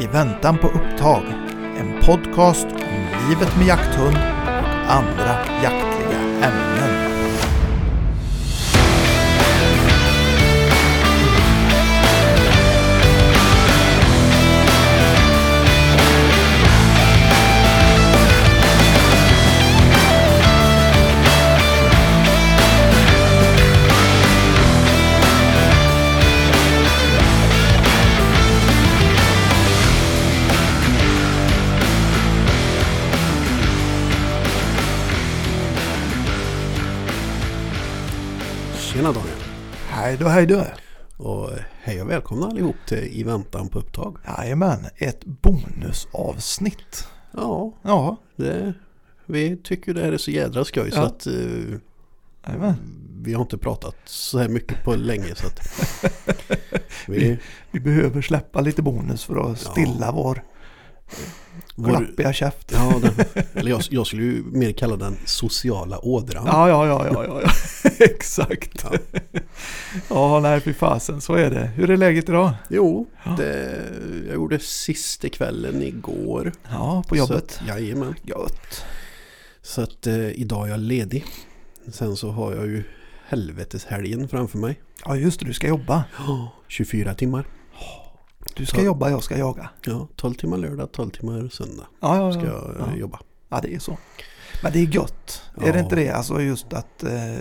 I väntan på upptag. En podcast om livet med jakthund och andra jaktliga ämnen. Tjena Daniel! Hej då, hej då. Och hej och välkomna allihop till I väntan på upptag. Jajamän, ett bonusavsnitt. Ja, Ja, det, vi tycker det här är så jädra skoj så Ja. att eh, jajamän. vi har inte pratat så här mycket på länge så att vi, Vi behöver släppa lite bonus för att Ja. stilla vår vår, klappiga käft. ja, den, eller jag, jag skulle ju mer kalla den sociala ådran. Ja, ja, ja, ja, ja, ja. exakt. Ja. Ja, nej, fy fasen, så är det. Hur är läget idag? Jo, Ja. det, jag gjorde sista kvällen igår. Ja, på jobbet. Så jajamän. Gött. Så att eh, idag är jag ledig. Sen så har jag ju helveteshelgen framför mig. Ja, just det, du ska jobba. 24 timmar. Du ska Ja. jobba, jag ska jaga. Ja, 12 timmar lördag, 12 timmar söndag Ja, ja, ska ja. jag ja. eh, jobba. ja det är så. Men det är gött. Är Ja. det inte det? Alltså just att... Eh,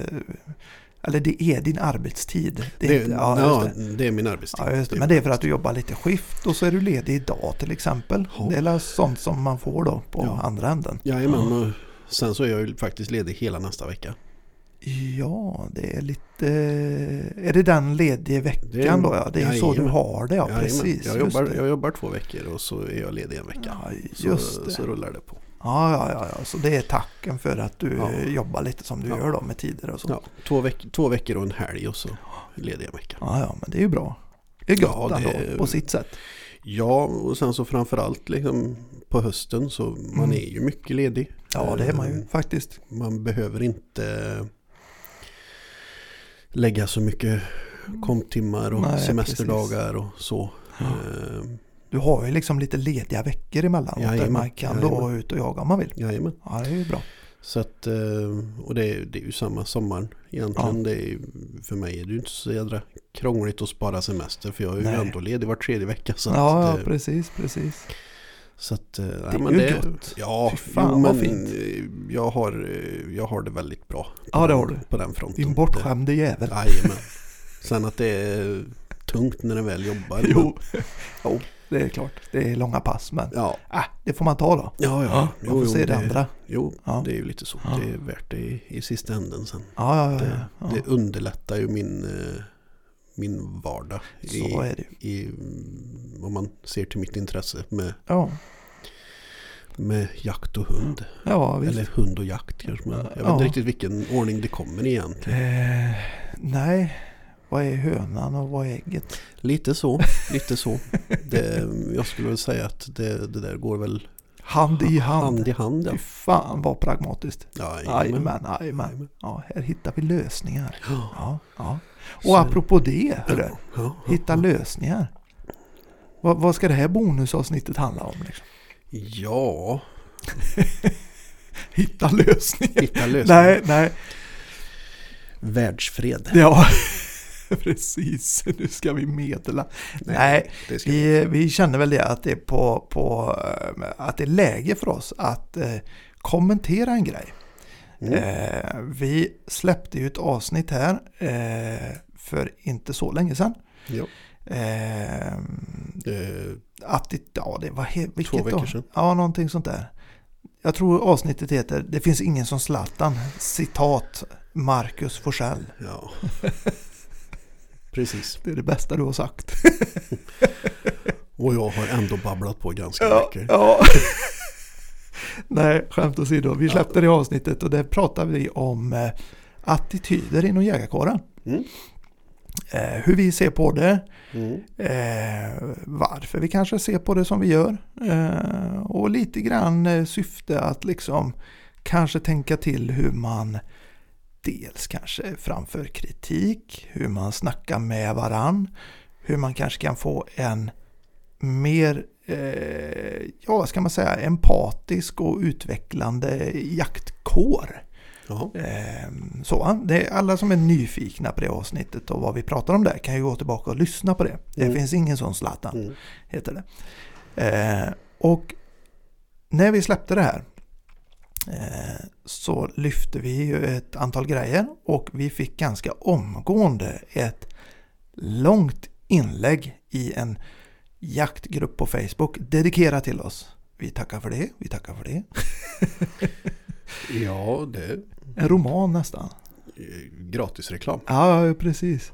eller det är din arbetstid. Det är Det, inte, ja, ja, det. det är min arbetstid. Ja, det. Men det är för att du jobbar lite skift och så är du ledig idag till exempel. Ja. Det är sånt som man får då på Ja. andra änden. Jajamän, och sen så är jag ju faktiskt ledig hela nästa vecka. Ja, det är lite... Är det den lediga veckan Det då? Ja, det är ju så du har det. Ja, Jajamän, precis. Jag jobbar, det. jag jobbar två veckor och så är jag ledig en vecka. Ja, så, just det. så rullar det på. Ja, ja, ja, ja. Så det är tacken för att du Ja. jobbar lite som du Ja. gör då med tider och så. Ja, två, veck, två veckor och en helg och så ledig en vecka. Ja, ja, men det är ju bra. Det är gött Ja, det- ändå på sitt sätt. Ja, och sen så framförallt liksom på hösten så man Mm. är ju mycket ledig. Ja, det är man ju Eh, faktiskt. Man behöver inte lägga så mycket komptimmar och Nej, semesterdagar och så. Ja. Eh, Du har ju liksom lite lediga veckor emellanåt där Jajamän, man kan då jajamän. ut och jaga om man vill. Jajamän. Ja, det är ju bra. Så att, eh, och det är, det är ju samma sommaren egentligen. Det är, för mig är det ju inte så jädra krångligt att spara semester för jag är ju Nej. ändå ledig var tredje vecka. Så Ja, att, ja, det, precis, precis. Så att, eh, Det är men ju det, gött. Ja, fan, jo, men fint. jag har, eh, jag har det väldigt bra. Ja, det har du. På den fronten. Din bortskämde jävel. Det- Jajamän. Sen att det är tungt när den väl jobbar. Jo. jo, det är klart. Det är långa pass, men ja, äh, det får man ta då. ja, ja. man får se det andra. Jo, Ja. det är ju lite så. Ja. Det är värt det i, i sista änden sen. Ja, ja, ja. Det, ja. det underlättar ju min, eh, min vardag. I, Så är det i, mm, om man ser till mitt intresse med, Ja, med jakt och hund. ja. Eller hund och jakt kanske. Men jag vet Ja. inte riktigt vilken ordning det kommer i egentligen. Eh, nej, vad är hönan och vad är ägget? Lite så, lite så. Det, jag skulle väl säga att det, det där går väl Hand i hand. hand i hand. Ja. Fy fan vad pragmatiskt. Ja, Jajamän, jajamän. Ja, här hittar vi lösningar. Ja, ja. Och apropå det, hörru, hitta lösningar. Vad, vad ska det här bonusavsnittet handla om? Liksom? ja, Hitta lösningar. hitta lösningar. Nej, nej. Världsfred. Ja, precis. Nu ska vi meddela. Nej, ska vi, vi känner väl det att det är på, på eh, att det är läge för oss att eh, kommentera en grej. Mm. Eh, vi släppte ju ett avsnitt här eh, för inte så länge sedan. Ja. Eh, att det, ja, det var he, vilket Två veckor då? sedan. Ja, någonting sånt där. Jag tror avsnittet heter Det finns ingen som Zlatan. Citat Marcus Forsell. ja. Precis. Det är det bästa du har sagt. Och jag har ändå babblat på ganska Ja, mycket. ja. Nej, skämt åsido. Vi släppte det avsnittet och där pratade vi om eh, attityder inom jägarkåren. Mm. Eh, hur vi ser på det, Mm. eh, varför vi kanske ser på det som vi gör eh, och lite grann eh, syfte att liksom kanske tänka till hur man dels kanske framför kritik, hur man snackar med varann, hur man kanske kan få en mer eh, ja ska man säga, empatisk och utvecklande jaktkår. Ja. Eh, så, det är alla som är nyfikna på det avsnittet och vad vi pratar om där kan ju gå tillbaka och lyssna på det. Det Mm. finns ingen sån Zlatan, Mm. heter det. Eh, och när vi släppte det här eh, så lyfte vi ju ett antal grejer och vi fick ganska omgående ett långt inlägg i en jaktgrupp på Facebook dedikerat till oss. Vi tackar för det, vi tackar för det. ja, det En roman nästan. gratisreklam. Ja, precis.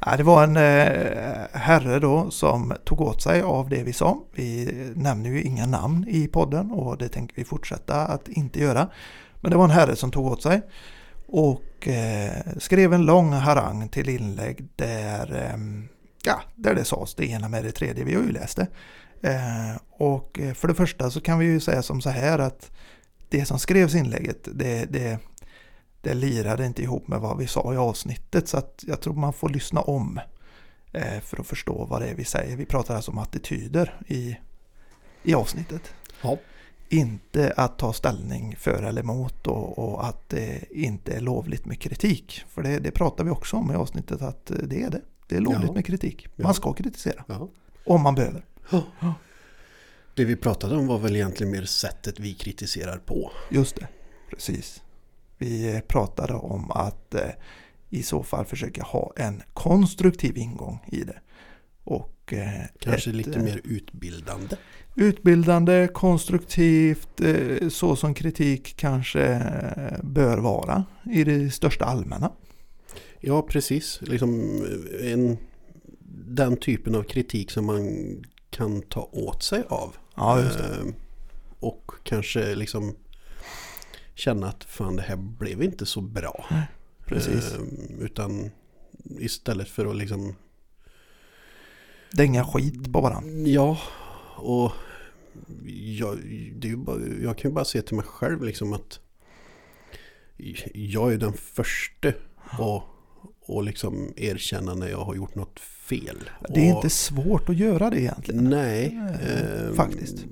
Ja, det var en eh, herre då som tog åt sig av det vi sa. Vi nämner ju inga namn i podden och det tänker vi fortsätta att inte göra. Men det var en herre som tog åt sig och eh, skrev en lång harang till inlägg där, eh, ja, där det sades det ena med det tredje. Vi har ju läst det. Eh, och eh, för det första så kan vi ju säga som så här att det som skrevs inlägget, det, det det lirade inte ihop med vad vi sa i avsnittet så att jag tror man får lyssna om eh, för att förstå vad det är vi säger. Vi pratar alltså om attityder i, i avsnittet. Ja. Inte att ta ställning för eller emot och, och att det inte är lovligt med kritik. För det, det pratar vi också om i avsnittet att det är det. Det är lovligt Ja. med kritik. Ja. Man ska kritisera Ja. om man behöver. Det vi pratade om var väl egentligen mer sättet vi kritiserar på. Just det, precis. Vi eh, pratade om att eh, i så fall försöka ha en konstruktiv ingång i det. Och eh, Kanske ett, lite mer utbildande. utbildande, konstruktivt, eh, så som kritik kanske bör vara i det största allmänna. Ja, precis. Liksom en, den typen av kritik som man kan ta åt sig av. Ja, just det. Eh, Och kanske liksom känna att fan det här blev inte så bra. Precis. Eh, Utan istället för att liksom Dänga skit på varandra. Ja, och jag, det är bara, jag kan ju bara se till mig själv liksom att jag är den första och, och liksom erkänna när jag har gjort något fel. Det är och, inte svårt att göra det egentligen. Nej, Eh, ehm, faktiskt.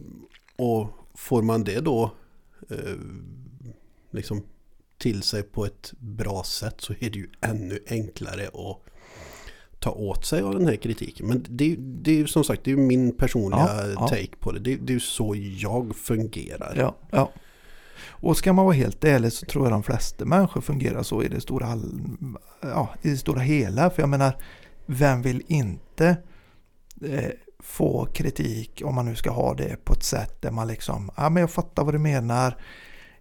Och får man det då eh, liksom till sig på ett bra sätt så är det ju ännu enklare att ta åt sig av den här kritiken. Men det, är- det är ju som sagt det är min personliga Ja, ja. take på det. det. Det är så jag fungerar. Ja. Och ska man vara helt ärlig så tror jag de flesta människor fungerar så i det stora, ja, i det stora hela. För jag menar, vem vill inte eh, få kritik om man nu ska ha det på ett sätt där man liksom, ja men jag fattar vad du menar.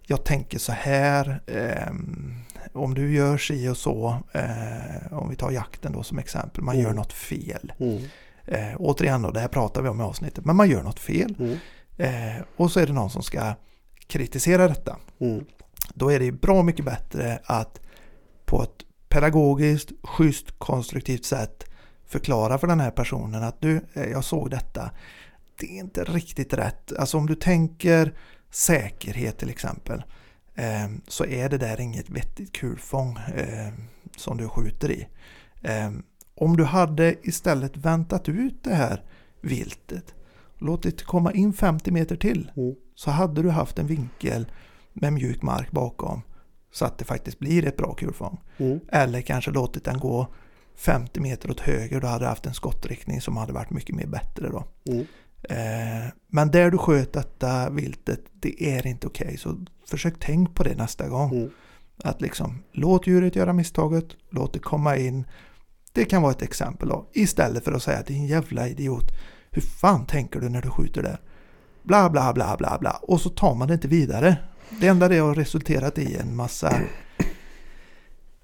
Jag tänker så här. ehm, om du gör si och så, eh, om vi tar jakten då som exempel, man Mm. gör något fel. Mm, Eh, återigen då, det här pratar vi om i avsnittet, men man gör något fel. mm, Eh, och så är det någon som ska kritisera detta. mm, Då är det bra mycket bättre att på ett pedagogiskt, schysst, konstruktivt sätt förklara för den här personen att du, eh, jag såg detta. Det är inte riktigt rätt. Alltså om du tänker säkerhet till exempel eh, så är det där inget vettigt kulfång eh, som du skjuter i. Om du hade istället väntat ut det här viltet, låtit det komma in 50 meter till mm. Så hade du haft en vinkel med mjuk mark bakom så att det faktiskt blir ett bra kulfång. Mm. Eller kanske låtit den gå 50 meter åt höger då hade du haft en skottriktning som hade varit mycket mer bättre då. Mm. Eh, men där du sköt detta viltet, det är inte okej. Så försök tänk på det nästa gång. Mm. Att liksom, låt djuret göra misstaget, låt det komma in. Det kan vara ett exempel då. Istället för att säga att din jävla idiot, hur fan tänker du när du skjuter där? Bla bla bla bla bla. Och så tar man det inte vidare. Det enda det har resulterat i en massa,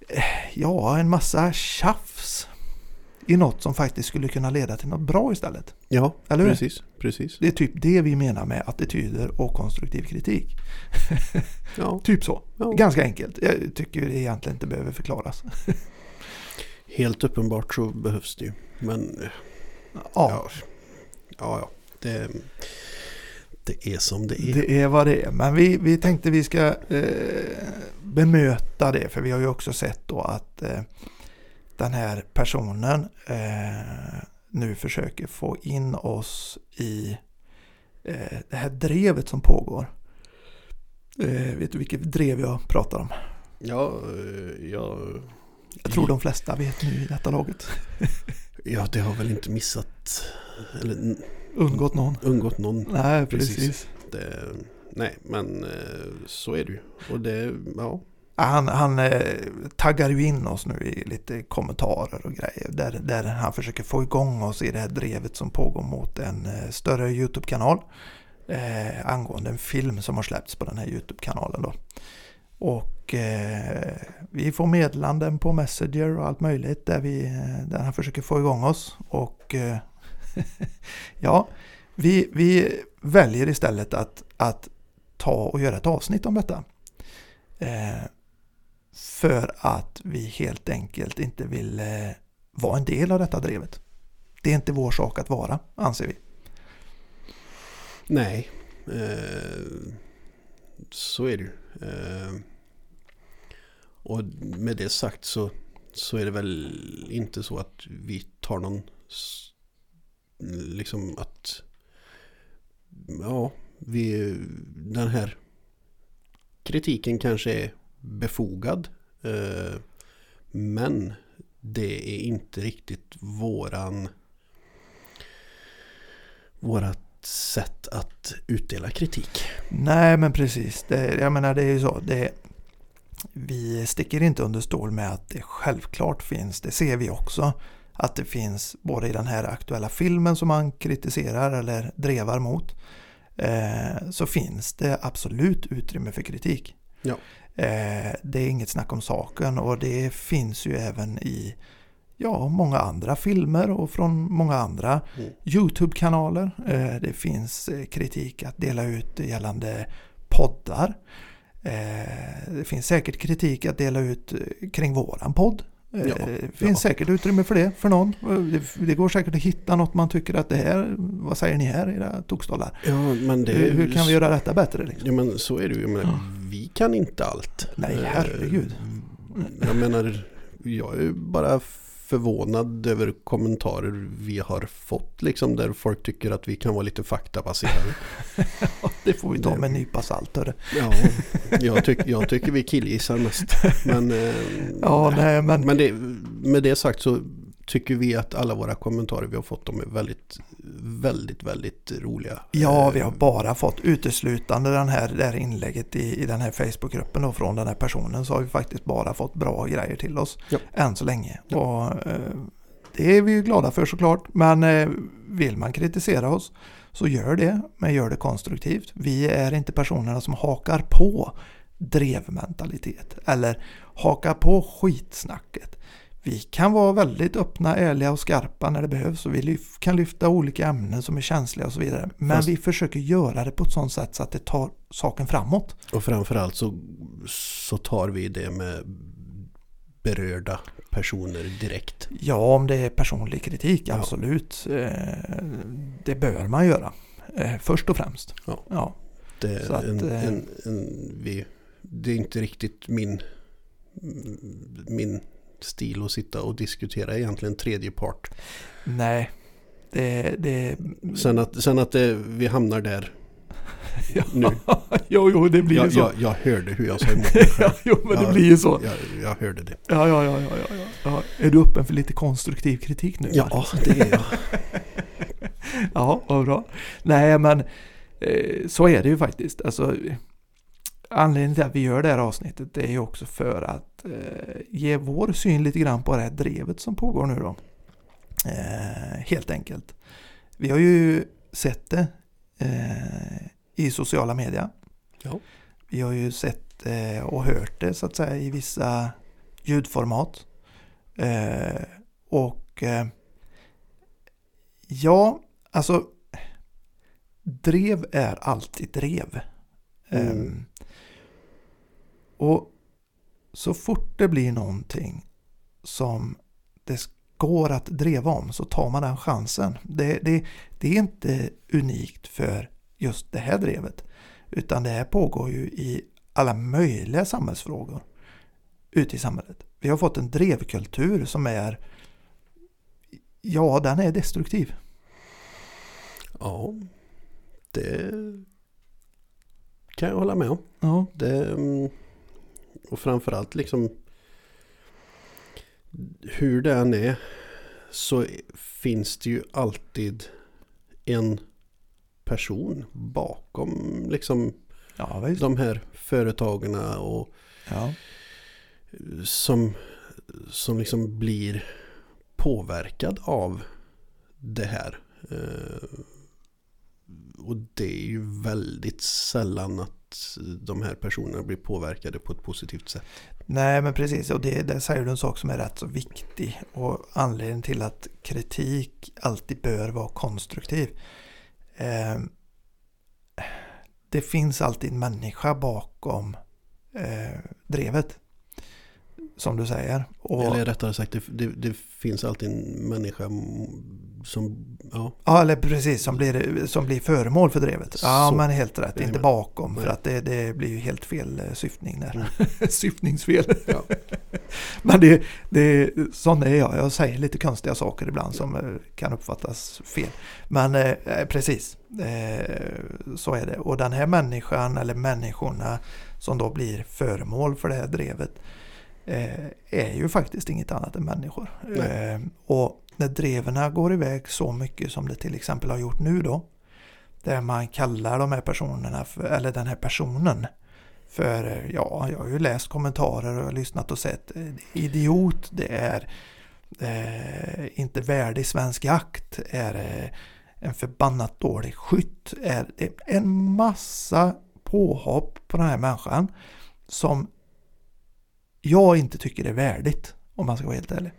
eh, ja en massa tjafs. I något som faktiskt skulle kunna leda till något bra istället. Ja, Eller hur? precis. precis. Det är typ det vi menar med attityder och konstruktiv kritik. Ja, Typ så. ja. Ganska enkelt. Jag tycker det egentligen inte behöver förklaras. Helt uppenbart så behövs det ju. Men Ja, ja, ja, ja. Det, det är som det är. det är vad det är. Men vi, vi tänkte vi ska eh, bemöta det. För vi har ju också sett då att eh, den här personen eh, nu försöker få in oss i eh, det här drevet som pågår. Eh, vet du vilket drev jag pratar om? Ja, eh, ja, Jag tror de flesta vet nu i detta laget. ja, det har väl inte missat eller Undgått någon. undgått någon. Nej, Precis. precis. Det, nej, men eh, så är det ju. Och det, ja. Han, han eh, taggar ju in oss nu i lite kommentarer och grejer. Där, där han försöker få igång oss i det här drevet som pågår mot en eh, större YouTube-kanal. Eh, angående en film som har släppts på den här YouTube-kanalen då. Och vi får meddelanden på Messenger och allt möjligt där, vi, där han försöker få igång oss. Och ja, vi, vi väljer istället att, att ta och göra ett avsnitt om detta. Eh, för att vi helt enkelt inte vill eh, vara en del av detta drevet. Det är inte vår sak att vara, anser vi. Nej, eh, så är det ju. Eh, och med det sagt så, så är det väl inte så att vi tar någon, liksom att, ja, vi, den här kritiken kanske är befogad. Eh, men det är inte riktigt våran, vårat sätt att utdela kritik. Nej, men precis. Det, jag menar, det är ju så. Det, vi sticker inte under stol med att det självklart finns, det ser vi också, att det finns både i den här aktuella filmen som man kritiserar eller drevar mot, eh, så finns det absolut utrymme för kritik. Ja. Eh, det är inget snack om saken och det finns ju även i ja, många andra filmer och från många andra Mm. YouTube-kanaler. Eh, det finns eh, kritik att dela ut gällande poddar. Eh, det finns säkert kritik att dela ut eh, kring våran podd. Eh, Ja, det finns ja. säkert utrymme för det för någon. Eh, Det, det går säkert att hitta något man tycker att det här, vad säger ni här era tokstollar? Ja, men det Hur, hur kan vi göra detta bättre? Liksom? Ja, men så är det ju. Menar, Ja. Vi kan inte allt. Nej, Eh, herregud. Jag menar, jag är bara förvånad över kommentarer vi har fått liksom där folk tycker att vi kan vara lite faktabaserade. Det får vi ta med en nypa salt. Ja, jag, tyck, jag tycker vi killgissar mest. Men, eh, Ja, nej, men men det, med det sagt så tycker vi att alla våra kommentarer vi har fått de är väldigt, väldigt, väldigt roliga. Ja, Eh, vi har bara fått uteslutande den här, det här inlägget i, i den här Facebookgruppen då från den här personen så har vi faktiskt bara fått bra grejer till oss Ja. än så länge. Och, eh, det är vi ju glada för såklart, men eh, vill man kritisera oss så gör det, men gör det konstruktivt. Vi är inte personerna som hakar på drevmentalitet eller hakar på skitsnacket. Vi kan vara väldigt öppna, ärliga och skarpa när det behövs och vi lyf- kan lyfta olika ämnen som är känsliga och så vidare. Men Fast- vi försöker göra det på ett sådant sätt så att det tar saken framåt. Och framförallt så, så tar vi det med berörda personer direkt. Ja, om det är personlig kritik, absolut. Eh, Det bör man göra. eh, Först och främst. Ja. Ja. Det, Så att, en, eh, en, en, vi, det är inte riktigt min, min stil att sitta och diskutera egentligen tredje part. Nej, det... det Sen att, sen att det, vi hamnar där ja. nu. jo, jo, det blir Jag, så. jag, jag hörde hur jag sa emot mig själv. ja, jo, men det Ja. blir ju så. Jag, jag hörde det. Ja, ja, ja, ja, ja, ja. ja. Är du öppen för lite konstruktiv kritik nu? Ja, det är jag. Ja, vad bra. Nej, men eh, så är det ju faktiskt. Alltså, anledningen till att vi gör det här avsnittet det är ju också för att eh, ge vår syn lite grann på det här drevet som pågår nu då. Eh, helt enkelt. Vi har ju sett det eh, i sociala medier. Ja. Vi har ju sett eh, och hört det så att säga i vissa ljudformat. Eh, och eh, ja, alltså drev är alltid drev. Mm. Ehm, och så fort det blir någonting som det går att dreva om så tar man den chansen. Det, det, det är inte unikt för just det här drevet. Utan det här pågår ju i alla möjliga samhällsfrågor ute i samhället. Vi har fått en drevkultur som är Ja, den är destruktiv. Ja, det kan jag hålla med om. Ja, Det, mm, och framförallt liksom hur det än är så finns det ju alltid en person bakom liksom ja visst. de här företagen och Ja. som, som liksom blir påverkad av det här. Och det är ju väldigt sällan att de här personerna blir påverkade på ett positivt sätt. Nej men precis och det, där säger du en sak som är rätt så viktig och anledningen till att kritik alltid bör vara konstruktiv. Eh, det finns alltid en människa bakom eh, drevet. Som du säger. Och, Eller rättare sagt, det, det, det finns alltid en människa som, ja, Ja, eller precis, som blir, som blir föremål för drevet. Ja, Så. men helt rätt. Inte bakom, för Nej. att det, det blir ju helt fel eh, syftning där. Mm. Syftningsfel. Ja. men det, det, sån är jag. Jag säger lite konstiga saker ibland som eh, kan uppfattas fel. Men eh, eh, precis, eh, så är det. Och den här människan, eller människorna, som då blir föremål för det här drevet, är ju faktiskt inget annat än människor. Nej. Eh, och när dreven går iväg så mycket som det till exempel har gjort nu då, där man kallar de här personerna, för, eller den här personen, för eh, ja, jag har ju läst kommentarer och lyssnat och sett eh, idiot, det är eh, inte värdig svensk jakt, är eh, en förbannat dålig skytt, är en massa påhopp på den här människan som jag inte tycker är värdigt om man ska vara helt ärlig.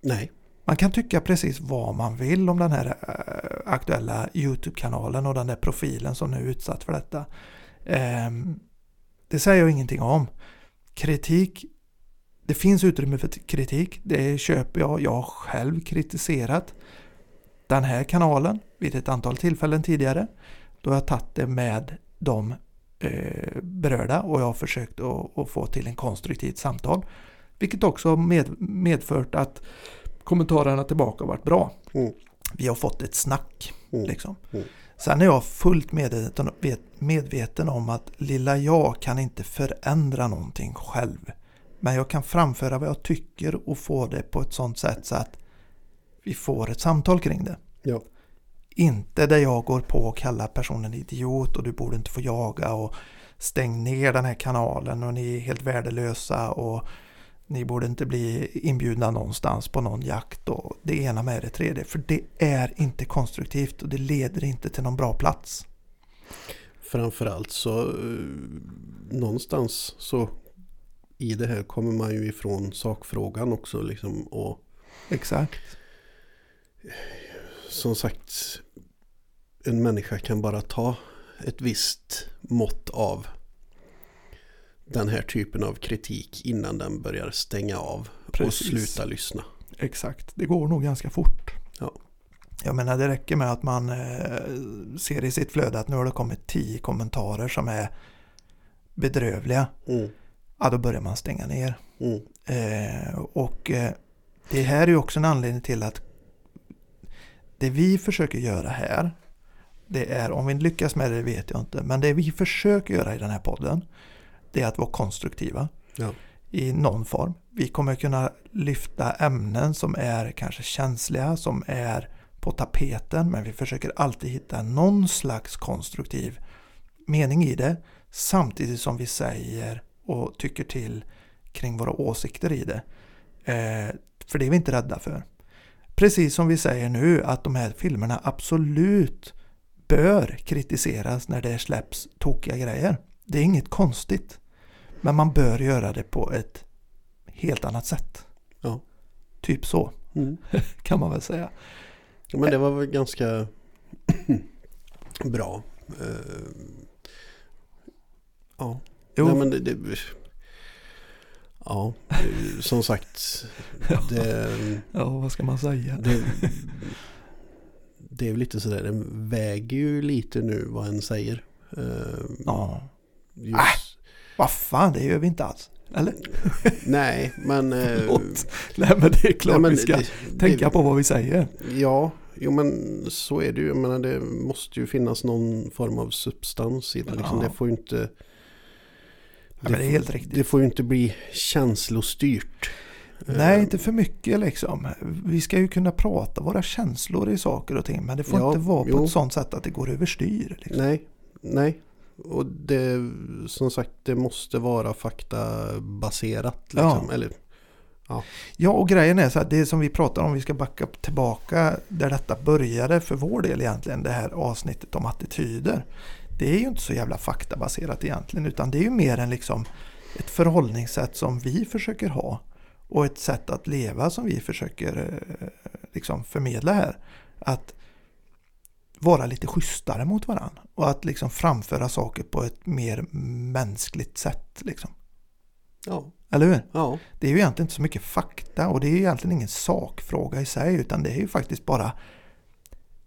nej, Man kan tycka precis vad man vill om den här eh, aktuella YouTube-kanalen och den där profilen som nu är utsatt för detta. Ehm, det säger jag ingenting om. Kritik, det finns utrymme för kritik, det köper jag. Jag har själv kritiserat den här kanalen vid ett antal tillfällen tidigare. Då har jag tagit det med de berörda och jag har försökt att, få till en konstruktivt samtal. Vilket också har med, medfört att kommentarerna tillbaka har varit bra. Mm. Vi har fått ett snack. Mm. Liksom. Mm. Sen är jag fullt medveten, vet- medveten om att lilla jag kan inte förändra någonting själv. Men jag kan framföra vad jag tycker och få det på ett sånt sätt så att vi får ett samtal kring det. ja, Inte där jag går på och kallar personen idiot och du borde inte få jaga och stäng ner den här kanalen och ni är helt värdelösa och ni borde inte bli inbjudna någonstans på någon jakt och det ena med det tredje. För det är inte konstruktivt och det leder inte till någon bra plats. framförallt så eh, någonstans så i det här kommer man ju ifrån sakfrågan också liksom och Exakt. som sagt en människa kan bara ta ett visst mått av den här typen av kritik innan den börjar stänga av Precis. och sluta lyssna. Exakt. Det går nog ganska fort. Ja. Jag menar det räcker med att man eh, ser i sitt flöde att nu har det kommit tio kommentarer som är bedrövliga. Mm, Ja, då börjar man stänga ner. mm, Eh, och eh, det här är ju också en anledning till att det vi försöker göra här, det är, om vi lyckas med det vet jag inte, men det vi försöker göra i den här podden, det är att vara konstruktiva ja, i någon form. Vi kommer kunna lyfta ämnen som är kanske känsliga, som är på tapeten, men vi försöker alltid hitta någon slags konstruktiv mening i det, samtidigt som vi säger och tycker till kring våra åsikter i det. Eh, för det är vi inte rädda för. Precis som vi säger nu att de här filmerna absolut bör kritiseras när det släpps tokiga grejer. Det är inget konstigt. Men man bör göra det på ett helt annat sätt. ja. Typ så Mm. kan man väl säga. Ja, Men det var väl ganska bra. Eh, Ja, Jo, Nej, men det, det, ja, eh, som sagt. Det, ja, vad ska man säga? det, det är ju lite sådär, det väger ju lite nu vad en säger. Eh, Ja, Just, vad fan, det gör vi inte alls. Eller? nej, men... eh. Nej, men det är klart nej, men vi ska det- tänka det- på vad vi säger. Ja, Jo men så är det ju. Jag menar, det måste ju finnas någon form av substans i det. Liksom. Ja. Det får ju inte... Ja, men det är helt riktigt. Det får ju inte bli känslostyrt. Nej, Eh, inte för mycket liksom. Vi ska ju kunna prata våra känslor i saker och ting. Men det får Ja, inte vara på jo. ett sånt sätt att det går överstyr. Liksom. Nej, nej. Och det, som sagt, det måste vara faktabaserat. Liksom. Ja. Eller, Ja, och grejen är så att det som vi pratar om, vi ska backa tillbaka där detta började för vår del egentligen, det här avsnittet om attityder. Det är ju inte så jävla faktabaserat egentligen, utan det är ju mer än liksom ett förhållningssätt som vi försöker ha och ett sätt att leva som vi försöker eh, liksom förmedla här. Att vara lite schysstare mot varandra och att liksom framföra saker på ett mer mänskligt sätt. Liksom. ja, Eller hur? ja, Det är ju egentligen inte så mycket fakta och det är ju egentligen ingen sakfråga i sig utan det är ju faktiskt bara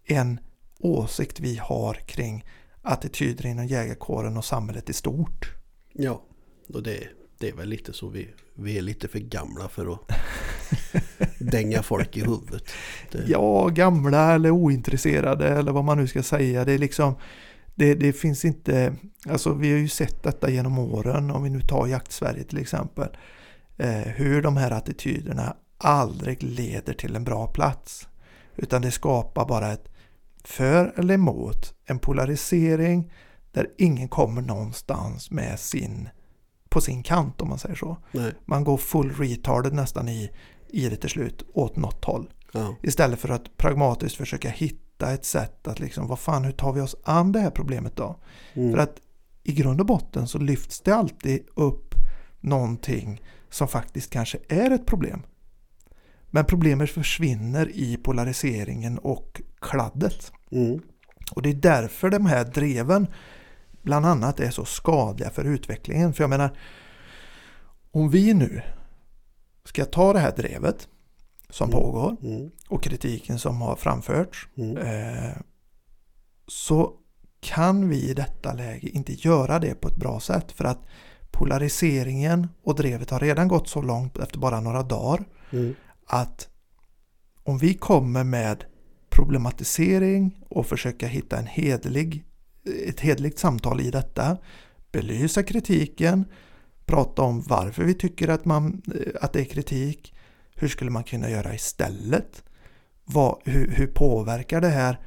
en åsikt vi har kring attityder inom jägarkåren och samhället i stort. ja. Och det, det är väl lite så vi, vi är lite för gamla för att dänga folk i huvudet. Det, Ja, gamla eller ointresserade eller vad man nu ska säga. Det är liksom det, det finns inte, alltså vi har ju sett detta genom åren om vi nu tar Jakt-Sverige till exempel. Eh, hur de här attityderna aldrig leder till en bra plats. Utan det skapar bara ett för eller emot, en polarisering där ingen kommer någonstans med sin, på sin kant om man säger så. nej, Man går full retarded nästan i, i det till slut åt något håll. ja, Istället för att pragmatiskt försöka hitta ett sätt att liksom, vad fan, hur tar vi oss an det här problemet då? mm, För att i grund och botten så lyfts det alltid upp någonting som faktiskt kanske är ett problem. Men problemet försvinner i polariseringen och kladdet. mm, Och det är därför de här dreven bland annat är så skadliga för utvecklingen. För jag menar, om vi nu ska ta det här drevet som Mm. pågår mm, och kritiken som har framförts mm, eh, så kan vi i detta läge inte göra det på ett bra sätt för att polariseringen och drevet har redan gått så långt efter bara några dagar mm, att om vi kommer med problematisering och försöka hitta en hederlig, ett hederligt samtal i detta, belysa kritiken, prata om varför vi tycker att, man, att det är kritik, hur skulle man kunna göra istället? Vad, hur, hur påverkar det här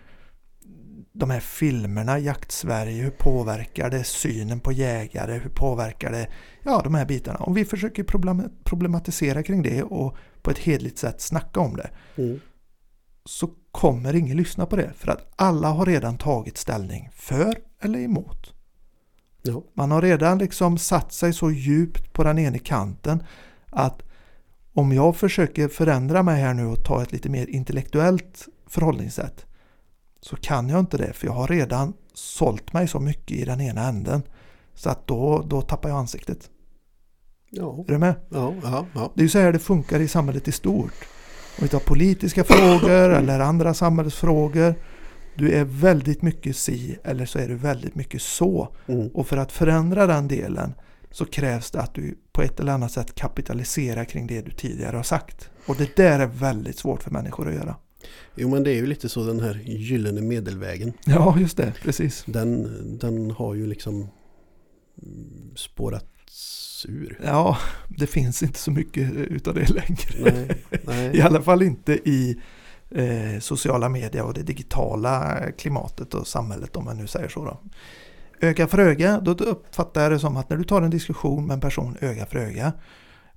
de här filmerna, Jakt-Sverige, hur påverkar det synen på jägare, hur påverkar det ja, de här bitarna? Om vi försöker problem- problematisera kring det och på ett hedligt sätt snacka om det mm, så kommer ingen lyssna på det för att alla har redan tagit ställning för eller emot. ja, Man har redan liksom satt sig så djupt på den ena kanten att om jag försöker förändra mig här nu och ta ett lite mer intellektuellt förhållningssätt så kan jag inte det för jag har redan sålt mig så mycket i den ena änden så att då, då tappar jag ansiktet. ja, Är du med? ja, ja, ja, Det är ju så här det funkar i samhället i stort. Om vi tar politiska frågor eller andra samhällsfrågor. Du är väldigt mycket si eller så är du väldigt mycket så. mm, Och för att förändra den delen så krävs det att du på ett eller annat sätt kapitaliserar kring det du tidigare har sagt. Och det där är väldigt svårt för människor att göra. Jo men det är ju lite så den här gyllene medelvägen. Ja, just det. Precis. Den, den har ju liksom mm, spårats ur. Ja, det finns inte så mycket utav det längre. Nej, I nej. alla fall inte i eh, sociala medier och det digitala klimatet och samhället om man nu säger så. Då. Öga för öga, då uppfattar jag det som att när du tar en diskussion med en person öga för öga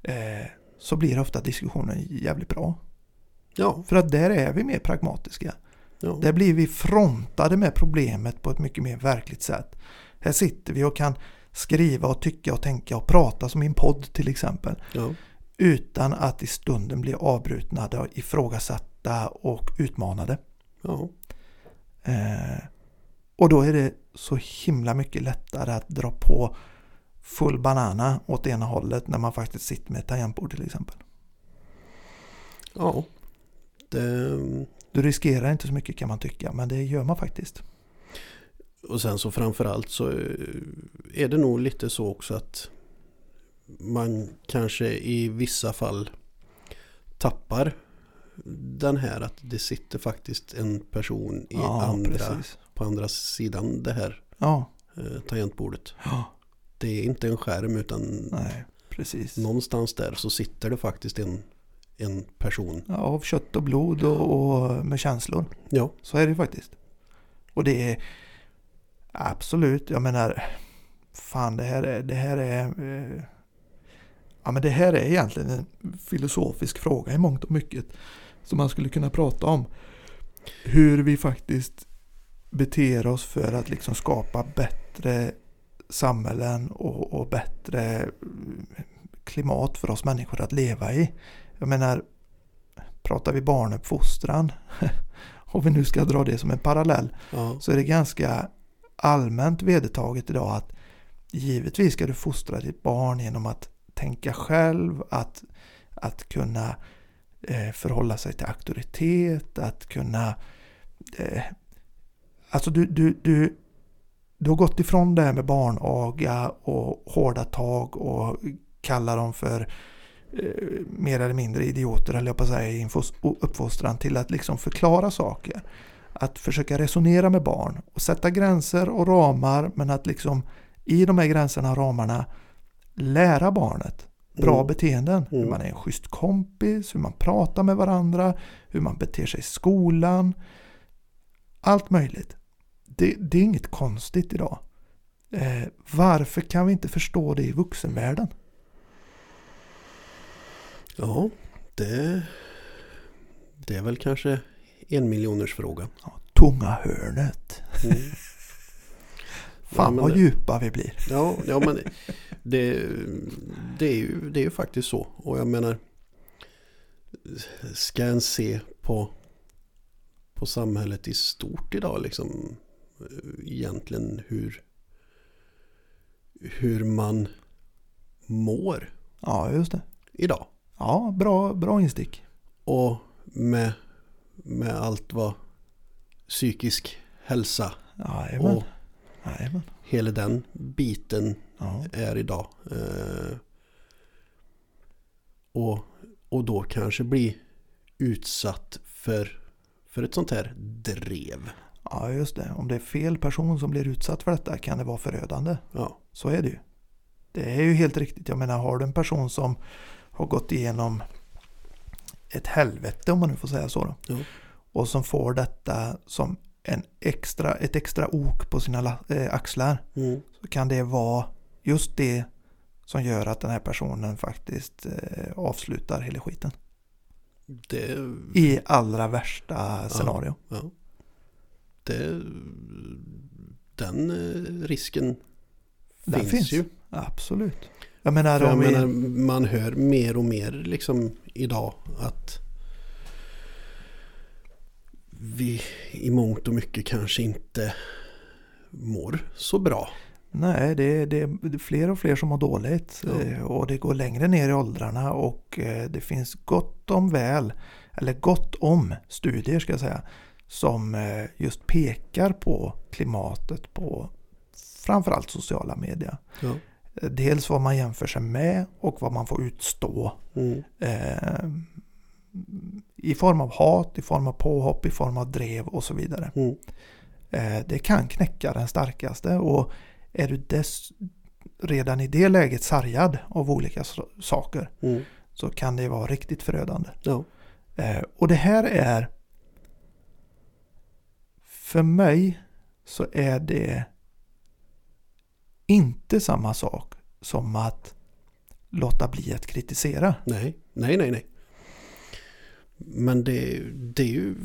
eh, så blir ofta diskussionen jävligt bra. Ja, För att där är vi mer pragmatiska. ja, Där blir vi frontade med problemet på ett mycket mer verkligt sätt. Här sitter vi och kan skriva och tycka och tänka och prata som i en podd till exempel. ja, Utan att i stunden bli avbrutna, ifrågasatta och utmanade. ja, Eh, och då är det så himla mycket lättare att dra på full banana åt ena hållet när man faktiskt sitter med ett tangentbord till exempel. ja. Det, Du riskerar inte så mycket kan man tycka, men det gör man faktiskt. Och sen så framförallt så eh, är det nog lite så också att man kanske i vissa fall tappar den här att det sitter faktiskt en person i ja, andra, precis. på andra sidan det här Ja, eh, tangentbordet. ja, Det är inte en skärm utan nej, precis. någonstans där så sitter det faktiskt en, en person. Ja, av kött och blod och, och med känslor. Ja, Så är det faktiskt. Och det är absolut, jag menar, fan det här är, det här är, eh, ja men det här är egentligen en filosofisk fråga i mångt och mycket. Som man skulle kunna prata om. Hur vi faktiskt beter oss för att liksom skapa bättre samhällen och, och bättre klimat för oss människor att leva i. Jag menar, pratar vi barnuppfostran om vi nu ska dra det som en parallell, ja, så är det ganska allmänt vedertaget idag att givetvis ska du fostra ditt barn genom att tänka själv, att, att kunna eh, förhålla sig till auktoritet, att kunna... Eh, alltså du, du, du, du har gått ifrån det här med barnaga och hårda tag och kalla dem för eh, mer eller mindre idioter, eller jag på att säga, i uppfostran till att liksom förklara saker. Att försöka resonera med barn och sätta gränser och ramar men att liksom i de här gränserna och ramarna lära barnet bra Mm. beteenden. Hur Mm. man är en schysst kompis, hur man pratar med varandra, hur man beter sig i skolan. Allt möjligt. Det, det är inget konstigt idag. Eh, varför kan vi inte förstå det i vuxenvärlden? ja det, det är väl kanske en miljoners fråga. Tunga hörnet. Mm. Fan men vad det- djupa vi blir. Ja, ja men det, det, är ju, det är ju faktiskt så. Och jag menar, ska en se på, på samhället i stort idag liksom egentligen hur, hur man mår Ja, just det. idag. Ja, bra, bra instick. Och med, med allt vad psykisk hälsa Jajamän. och Jajamän. hela den biten Ja. är idag. Eh, och, och då kanske bli utsatt för, för ett sånt här drev. ja, just det. Om det är fel person som blir utsatt för detta kan det vara förödande. Ja, Så är det ju. Det är ju helt riktigt. Jag menar, har du en person som har gått igenom ett helvete, om man nu får säga så då. Ja. Och som får detta som en extra, ett extra ok på sina eh, axlar. mm, Så kan det vara just det som gör att den här personen faktiskt eh, avslutar hela skiten. det, I allra värsta scenario. ja, det, den eh, risken Den finns, finns. ju. Absolut. Jag menar, jag menar, man hör mer och mer liksom idag att vi i mångt och mycket kanske inte mår så bra. Nej, det, det är fler och fler som mår dåligt. Ja. eh, Och det går längre ner i åldrarna och eh, det finns gott om väl, eller gott om studier ska jag säga, som eh, just pekar på klimatet på framförallt sociala medier. Ja. Eh, Dels vad man jämför sig med och vad man får utstå. Mm. Eh, I form av hat, i form av påhopp, i form av drev och så vidare. Mm. Eh, det kan knäcka den starkaste och är du dess, redan i det läget sargad av olika saker Mm. så kan det vara riktigt förödande. Ja. Eh, och det här är för mig så är det inte samma sak som att låta bli att kritisera. Nej, nej, nej, nej. Men det, det är ju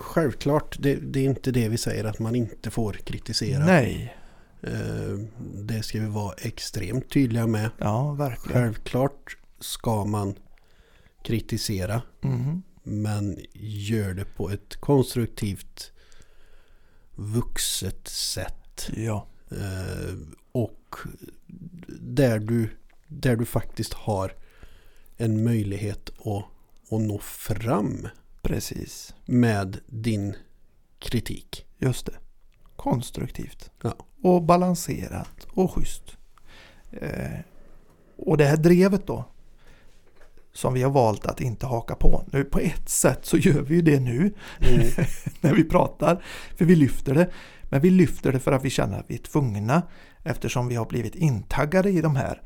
självklart, det, det är inte det vi säger att man inte får kritisera. Nej, Eh, Det ska vi vara extremt tydliga med. ja verkligen. Självklart ska man kritisera Mhm. men gör det på ett konstruktivt vuxet sätt. Ja, och där du, där du faktiskt har en möjlighet att, att nå fram precis. med din kritik. Just det. Konstruktivt. Ja. Och balanserat och schysst. Eh, och det här drevet då. som vi har valt att inte haka på. Nu på ett sätt så gör vi ju det nu Mm. när vi pratar, för vi lyfter det. Men vi lyfter det för att vi känner att vi är tvungna eftersom vi har blivit intaggade i de här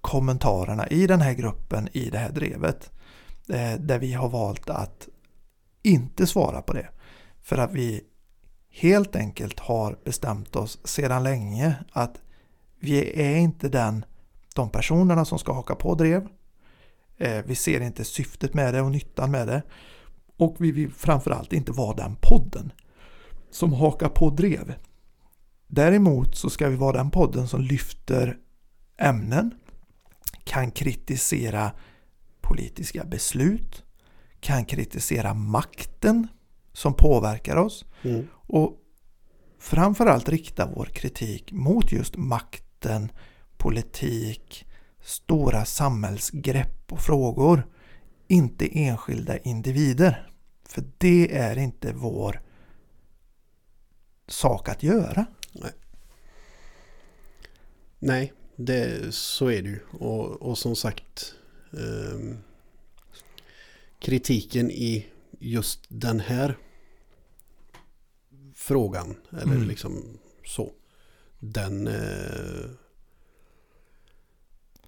kommentarerna i den här gruppen, i det här drevet. Eh, där vi har valt att inte svara på det. För att vi helt enkelt har bestämt oss sedan länge att vi är inte den, de personerna som ska haka på drev. Eh, vi ser inte syftet med det och nyttan med det. Och vi vill framförallt inte vara den podden som hakar på drev. Däremot så ska vi vara den podden som lyfter ämnen, kan kritisera politiska beslut, kan kritisera makten som påverkar oss Mm. och framförallt rikta vår kritik mot just makten, politik, stora samhällsgrepp och frågor. Inte enskilda individer. För det är inte vår sak att göra. Nej, det, så är det ju. Och, och som sagt ehm, kritiken i just den här frågan eller Mm. liksom så. Den eh,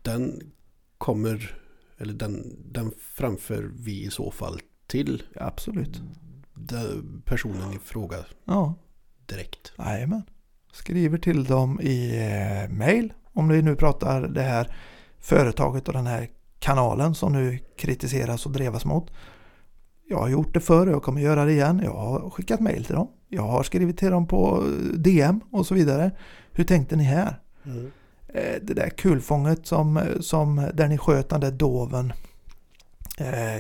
den kommer eller den, den framför vi i så fall till Absolut. den personen i fråga Ja, direkt. jajamän. Skriver till dem i eh, mail om vi nu pratar det här företaget och den här kanalen som nu kritiseras och drevas mot. Jag har gjort det förr och jag kommer göra det igen. Jag har skickat mail till dem. Jag har skrivit till dem på DM och så vidare. Hur tänkte ni här? Mm. Eh, Det där kulfånget som, som där ni sköt den där doven eh,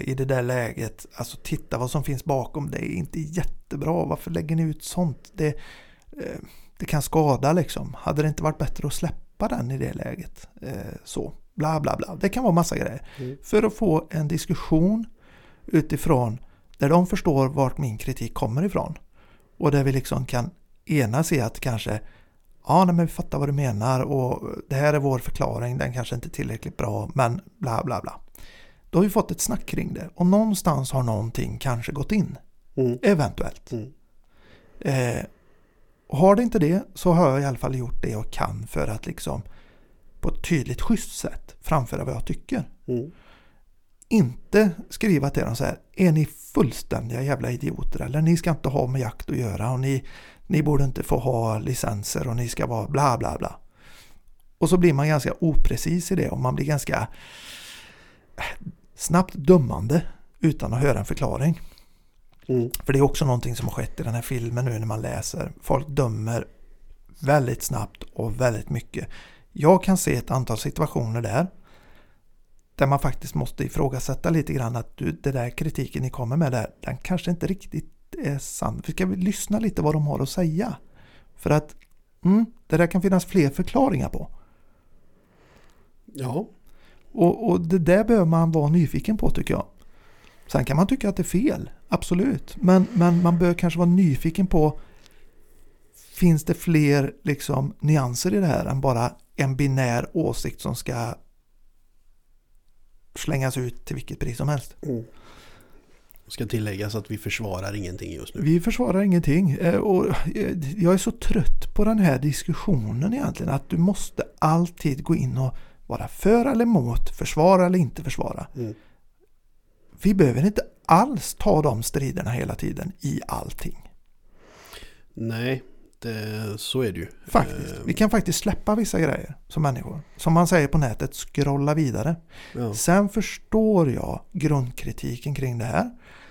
i det där läget. Alltså titta vad som finns bakom. Det är inte jättebra. Varför lägger ni ut sånt? Det, eh, det kan skada liksom. Hade det inte varit bättre att släppa den i det läget? Eh, så. Bla bla bla. Det kan vara massa grejer. Mm. För att få en diskussion utifrån där de förstår vart min kritik kommer ifrån. Och där vi liksom kan enas i att kanske Ja, nej, men vi fattar vad du menar och det här är vår förklaring, den kanske inte är tillräckligt bra, men bla bla bla. Då har vi fått ett snack kring det och någonstans har någonting kanske gått in, Mm. eventuellt. Mm. Eh, har det inte det så har jag i alla fall gjort det jag kan för att liksom på ett tydligt schysst sätt framföra vad jag tycker. Mm. Inte skriva till dem så här, är ni fullständiga jävla idioter eller ni ska inte ha med jakt att göra och ni, ni borde inte få ha licenser och ni ska vara bla bla bla. Och så blir man ganska oprecis i det och man blir ganska snabbt dömande utan att höra en förklaring. Mm. För det är också någonting som har skett i den här filmen nu när man läser. Folk dömer väldigt snabbt och väldigt mycket. Jag kan se ett antal situationer där. Där man faktiskt måste ifrågasätta lite grann att du, det där kritiken ni kommer med där, den kanske inte riktigt är sann. Vi ska lyssna lite vad de har att säga. För att mm, det där kan finnas fler förklaringar på. Ja, Och, och det där behöver man vara nyfiken på tycker jag. Sen kan man tycka att det är fel, absolut. Men, men man bör kanske vara nyfiken på Finns det fler liksom, nyanser i det här än bara en binär åsikt som ska slängas ut till vilket pris som helst? Mm. Ska tilläggas att vi försvarar ingenting just nu. Vi försvarar ingenting. eh, Och eh, jag är så trött på den här diskussionen egentligen. Att du måste alltid gå in och vara för eller emot, försvara eller inte försvara. Mm. Vi behöver inte alls ta de striderna hela tiden i allting. Nej, det, så är det ju. Faktiskt. Vi kan faktiskt släppa vissa grejer som människor. Som man säger på nätet, scrolla vidare. ja. Sen förstår jag grundkritiken kring det här.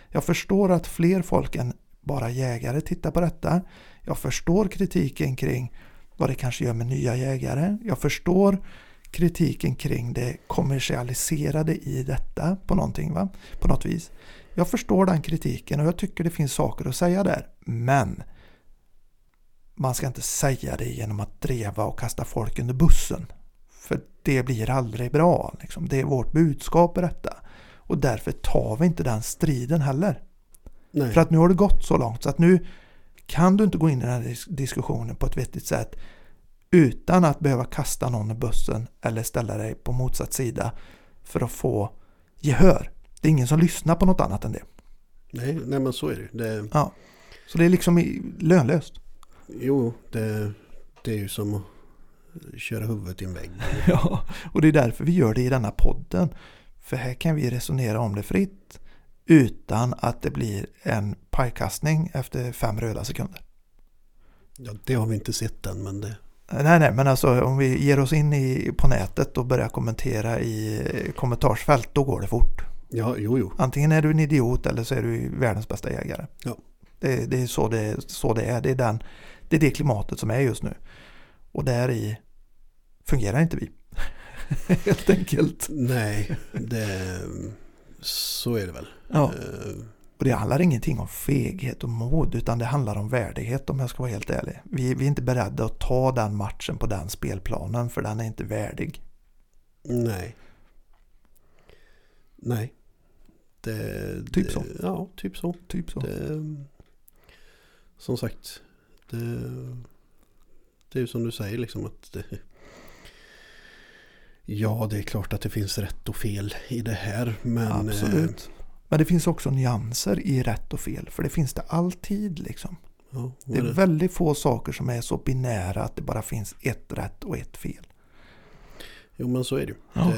Jag förstår att fler folk än bara jägare tittar på detta. Jag förstår kritiken kring vad det kanske gör med nya jägare. Jag förstår kritiken kring det kommersialiserade i detta på någonting va? På något vis. Jag förstår den kritiken och jag tycker det finns saker att säga där. Men man ska inte säga det genom att dreva och kasta folk under bussen. För det blir aldrig bra. Liksom. Det är vårt budskap i detta. Och därför tar vi inte den striden heller. Nej. För att nu har det gått så långt så att nu kan du inte gå in i den här dis- diskussionen på ett vettigt sätt utan att behöva kasta någon i bussen eller ställa dig på motsatt sida för att få gehör. Det är ingen som lyssnar på något annat än det. Nej, nej men så är det det. Ja. Så det är liksom lönlöst. Jo, det, det är ju som att köra huvudet i en vägg. Ja, och det är därför vi gör det i denna podden. För här kan vi resonera om det fritt utan att det blir en pajkastning efter fem röda sekunder. Ja, det har vi inte sett än, men det... Nej, nej, men alltså om vi ger oss in i, på nätet och börjar kommentera i kommentarsfält, då går det fort. Ja, jo, jo. Antingen är du en idiot eller så är du världens bästa jägare. Ja. Det, det är så det, så det är. Det är, den, det är det klimatet som är just nu. Och där i fungerar inte vi. Helt enkelt. Nej, det... Så är det väl. Ja. Eh, Och det handlar ingenting om feghet och mod utan det handlar om värdighet om jag ska vara helt ärlig. Vi, vi är inte beredda att ta den matchen på den spelplanen för den är inte värdig. Nej. Nej. Det, Typ det, så. Ja, typ så. Typ så. Det, som sagt, det, det är ju som du säger liksom att det, Ja, det är klart att det finns rätt och fel i det här. Men eh, Absolut. Men det finns också nyanser i rätt och fel. För det finns det alltid liksom. Ja, Det är väldigt få saker som är så binära att det bara finns ett rätt och ett fel. Jo, men så är det ju. Ja.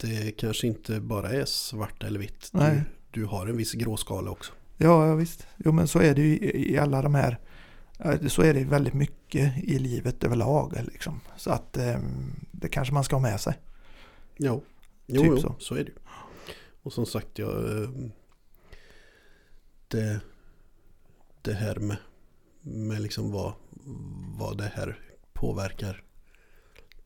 Det, det kanske inte bara är svart eller vitt. Nej. Du, du har en viss gråskala också. Ja, ja, visst. Jo, men så är det ju i i alla de här. Så är det väldigt mycket i livet överlag. Liksom. Så att eh, det kanske man ska ha med sig. Ja, jo, Typ jo så. så. är det ju. Och som sagt, jag, eh, det, det här med, med liksom vad, vad det här påverkar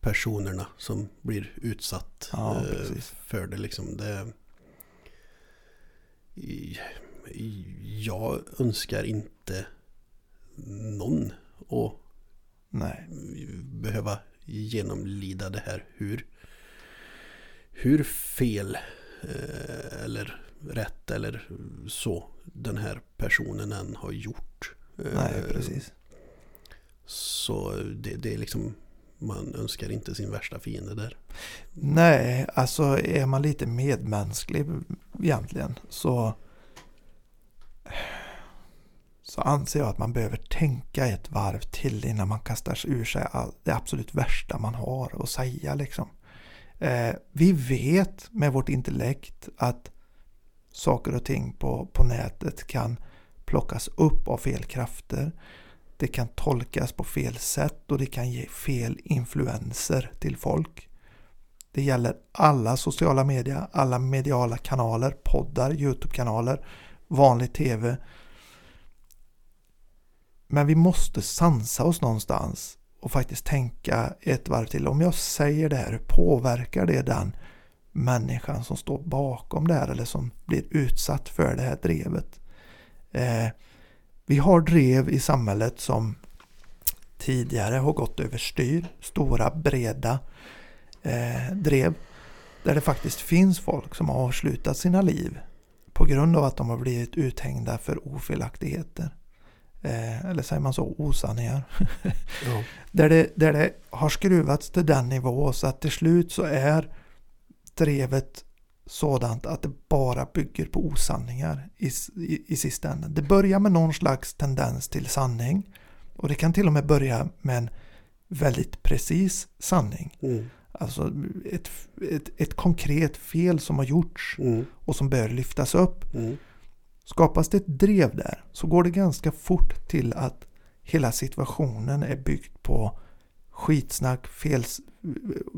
personerna som blir utsatt Ja, eh, för det. Liksom, det jag önskar inte någon att Nej, behöva genomlida det här. Hur, hur fel eller rätt eller så den här personen än har gjort. Eh, nej precis. Så det, det är liksom, man önskar inte sin värsta fiende där. Nej, alltså är man lite medmänsklig egentligen så så anser jag att man behöver tänka ett varv till innan man kastar ur sig all, det absolut värsta man har att säga. Liksom. Eh, vi vet med vårt intellekt att saker och ting på, på nätet kan plockas upp av fel krafter. Det kan tolkas på fel sätt och det kan ge fel influenser till folk. Det gäller alla sociala medier, alla mediala kanaler, poddar, Youtube-kanaler, vanlig tv. Men vi måste sansa oss någonstans och faktiskt tänka ett varv till. Om jag säger det här, hur påverkar det den människan som står bakom det här eller som blir utsatt för det här drevet? Eh, vi har drev i samhället som tidigare har gått överstyr, stora breda eh, drev. Där det faktiskt finns folk som har avslutat sina liv på grund av att de har blivit uthängda för ofelaktigheter. Eh, eller säger man så, osanningar. Ja, Där det, där det har skruvats till den nivå så att till slut så är drevet sådant att det bara bygger på osanningar i, i, i sista änden. Det börjar med någon slags tendens till sanning och det kan till och med börja med en väldigt precis sanning. mm, Alltså ett, ett, ett konkret fel som har gjorts mm, och som bör lyftas upp. mm, Skapas det ett drev där så går det ganska fort till att hela situationen är byggd på skitsnack, fel,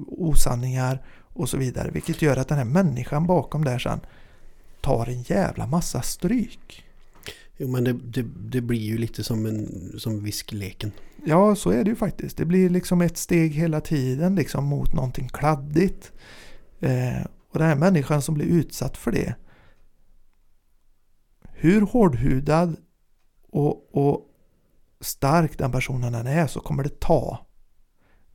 osanningar och så vidare. Vilket gör att den här människan bakom där sen tar en jävla massa stryk. Jo men det, det, det blir ju lite som, en, som viskleken. Ja, så är det ju faktiskt. Det blir liksom ett steg hela tiden liksom mot någonting kladdigt. Eh, och den här människan som blir utsatt för det. Hur hårdhudad och, och stark den personen än är så kommer det ta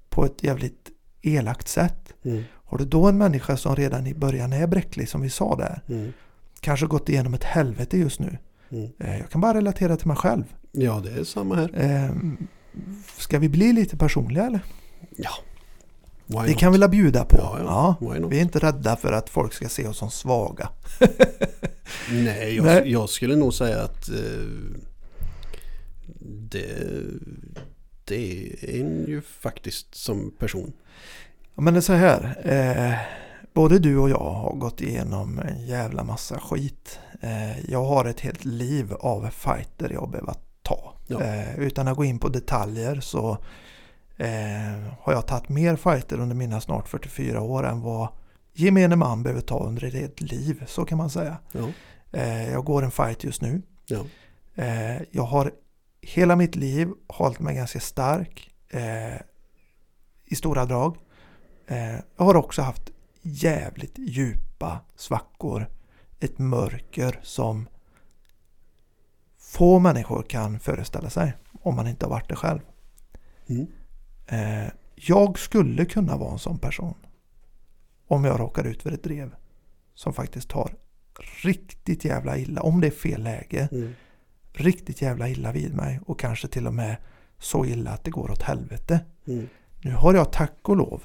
på ett jävligt elakt sätt. Mm, Har du då en människa som redan i början är bräcklig som vi sa där. mm, Kanske gått igenom ett helvete just nu. mm. Eh, jag kan bara relatera till mig själv. Ja det är samma här. Eh, ska vi bli lite personliga eller? Ja. Why Det not? kan vi väl bjuda på. Ja, ja. Not? Vi är inte rädda för att folk ska se oss som svaga. Nej, jag, Nej. jag skulle nog säga att eh, det, det är en ju faktiskt som person. Ja, men det är så här. Eh, både du och jag har gått igenom en jävla massa skit. Eh, jag har ett helt liv av fighter jag behöver ta. Ja. Eh, utan att gå in på detaljer så eh, har jag tagit mer fighter under mina snart 44 år än vad gemene man behöver ta under ett liv. Så kan man säga. Ja, Eh, jag går en fight just nu. ja, Eh, jag har hela mitt liv hållit mig ganska stark eh, i stora drag. Eh, jag har också haft jävligt djupa svackor. Ett mörker som få människor kan föreställa sig om man inte har varit det själv. mm. Eh, jag skulle kunna vara en sån person om jag råkar ut för ett drev som faktiskt tar riktigt jävla illa, om det är fel läge, Mm. riktigt jävla illa vid mig och kanske till och med så illa att det går åt helvete. Mm. Nu har jag tack och lov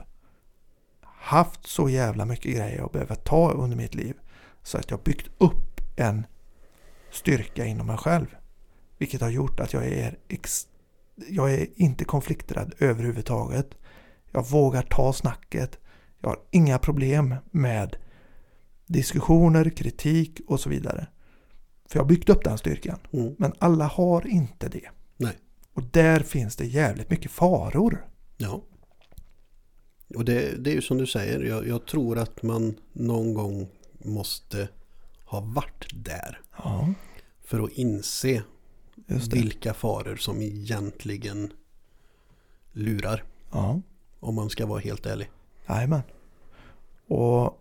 haft så jävla mycket grejer att behöva ta under mitt liv så att jag byggt upp en styrka inom mig själv. Vilket har gjort att jag är, ex- jag är inte konflikträdd överhuvudtaget. Jag vågar ta snacket. Jag har inga problem med diskussioner, kritik och så vidare. För jag har byggt upp den styrkan. Mm. Men alla har inte det. Nej. Och där finns det jävligt mycket faror. Ja. Och det, det är ju som du säger, jag, jag tror att man någon gång måste ha varit där Ja, för att inse. Vilka faror som egentligen lurar. Ja, Om man ska vara helt ärlig. jajamän. Och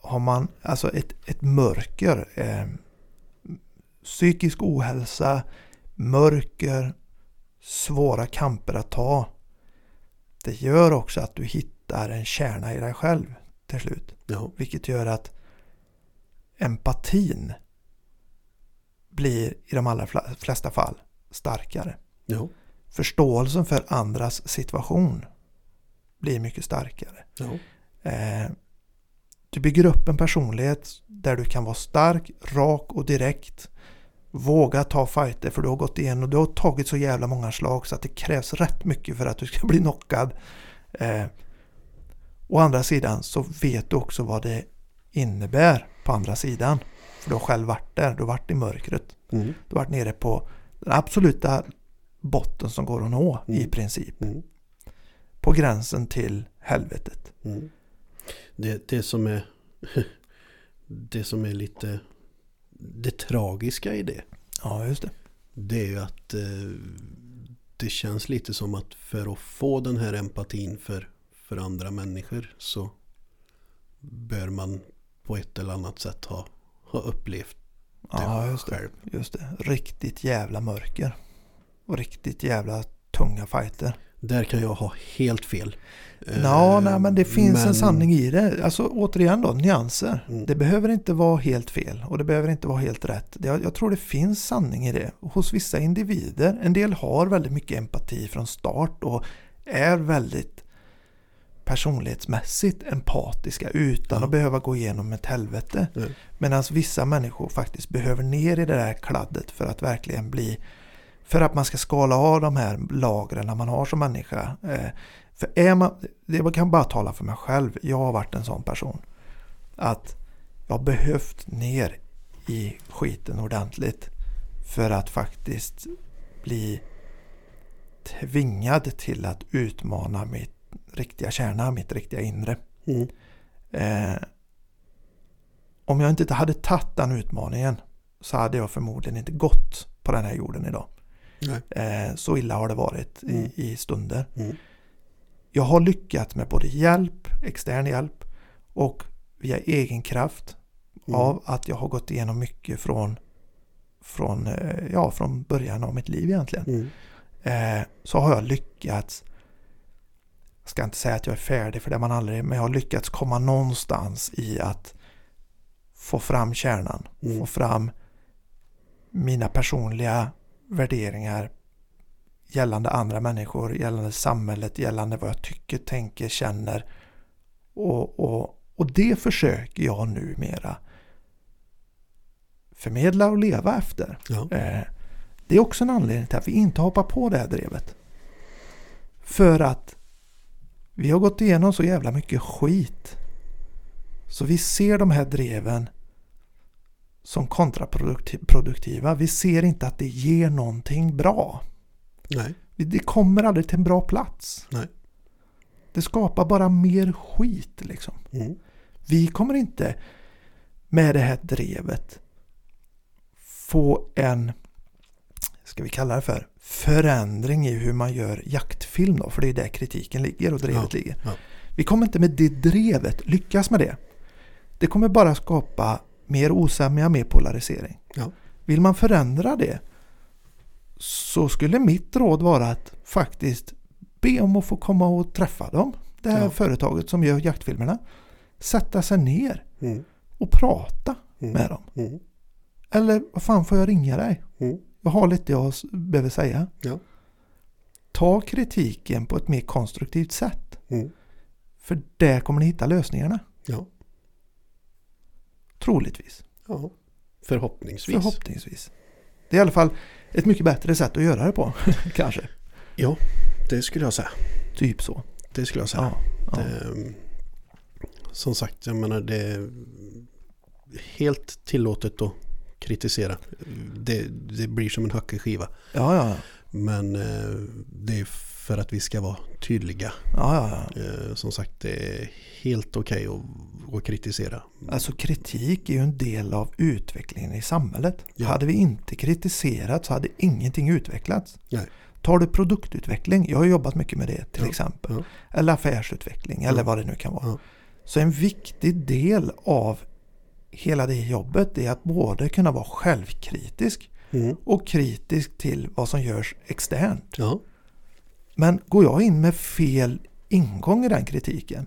har man alltså ett, ett mörker, eh, psykisk ohälsa, mörker, svåra kamper att ta. Det gör också att du hittar en kärna i dig själv till slut. Ja, Vilket gör att empatin blir i de allra flesta fall starkare. ja, Förståelsen för andras situation blir mycket starkare. Eh, du bygger upp en personlighet där du kan vara stark, rak och direkt. Våga ta fighter för du har gått igenom och du har tagit så jävla många slag så att det krävs rätt mycket för att du ska bli knockad. Eh, å andra sidan så vet du också vad det innebär på andra sidan. För du har själv varit där, du har varit i mörkret. mm, Du har varit nere på den absoluta botten som går att nå i Mm. princip. mm, På gränsen till helvetet. mm. Det, det som är det som är lite det tragiska i det. Ja, just det. Det är ju att eh, det känns lite som att för att få den här empatin för, för andra människor så bör man på ett eller annat sätt ha, ha upplevt det Ja, just det. själv. Just det. Riktigt jävla mörker. Och riktigt jävla tunga fighter. Där kan jag ha helt fel. Ja, Eh, nej, men det finns men- en sanning i det. Alltså återigen då, nyanser. Mm. Det behöver inte vara helt fel och det behöver inte vara helt rätt. Jag, jag tror det finns sanning i det. Hos vissa individer. En del har väldigt mycket empati från start och är väldigt personlighetsmässigt empatiska utan Ja. att behöva gå igenom ett helvete. Mm. Medan vissa människor faktiskt behöver ner i det där kladdet för att verkligen bli för att man ska skala av de här lagren man har som människa. Eh, För är man, det jag kan bara tala för mig själv, jag har varit en sån person. Att jag har behövt ner i skiten ordentligt för att faktiskt bli tvingad till att utmana mitt riktiga kärna, mitt riktiga inre. Mm. Eh, om jag inte hade tagit den utmaningen så hade jag förmodligen inte gått på den här jorden idag. Eh, så illa har det varit Mm. i, i stunder. Mm. Jag har lyckats med både hjälp, extern hjälp och via egen kraft Mm. av att jag har gått igenom mycket från, från, eh, ja, från början av mitt liv egentligen. Mm. Eh, så har jag lyckats, jag ska inte säga att jag är färdig för det man aldrig, men jag har lyckats komma någonstans i att få fram kärnan, Mm. få fram mina personliga värderingar gällande andra människor, gällande samhället, gällande vad jag tycker, tänker, känner. Och, och, och det försöker jag numera förmedla och leva efter. Ja. Eh, det är också en anledning till att vi inte hoppar på det här drevet. För att vi har gått igenom så jävla mycket skit. Så vi ser de här dreven som kontraproduktiva. Vi ser inte att det ger någonting bra. Nej. Det kommer aldrig till en bra plats. Nej. Det skapar bara mer skit liksom. Mm. Vi kommer inte med det här drevet få en, ska vi kalla det för, förändring i hur man gör jaktfilm då, för det är där kritiken ligger och drevet Ja, ligger. ja. Vi kommer inte med det drevet lyckas med det. Det kommer bara skapa mer osämja, mer polarisering. Ja. Vill man förändra det så skulle mitt råd vara att faktiskt be om att få komma och träffa dem. Det här företaget som gör jaktfilmerna. Sätta sig ner Mm. och prata Mm. med dem. Mm. Eller vad fan får jag ringa dig? Jag har lite jag behöver säga. Ja. Ta kritiken på ett mer konstruktivt sätt. Mm. För där kommer ni hitta lösningarna. Ja. Troligtvis. ja. Förhoppningsvis. Förhoppningsvis. Det är i alla fall ett mycket bättre sätt att göra det på. Kanske. Ja, det skulle jag säga. Typ så. Det skulle jag säga. Ja. ja. Det, som sagt, jag menar det är helt tillåtet att kritisera. Det, det blir som en hackig skiva. Ja, ja. Men eh, det är för att vi ska vara tydliga. ja, ja, ja. Eh, som sagt, det är helt okej att, att kritisera. Alltså kritik är ju en del av utvecklingen i samhället. Ja. Hade vi inte kritiserat så hade ingenting utvecklats. Nej. Tar du produktutveckling, jag har jobbat mycket med det till Ja, exempel. ja. Eller affärsutveckling eller vad det nu kan vara. Så en viktig del av hela det jobbet är att både kunna vara självkritisk Mm. och kritisk till vad som görs externt. Ja, Men går jag in med fel ingång i den kritiken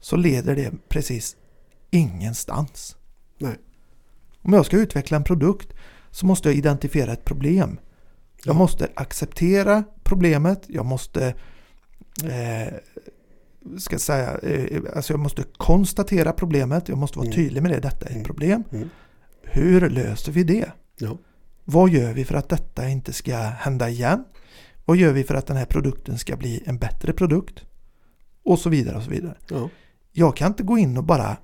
så leder det precis ingenstans. nej. Om jag ska utveckla en produkt så måste jag identifiera ett problem. Jag Ja. måste acceptera problemet. Jag måste eh, ska säga, eh, alltså jag måste konstatera problemet. Jag måste vara Mm. tydlig med det. Detta är ett Mm. problem. Mm. Hur löser vi det? Ja. Vad gör vi för att detta inte ska hända igen? Vad gör vi för att den här produkten ska bli en bättre produkt? Och så vidare och så vidare. Ja. Jag kan inte gå in och bara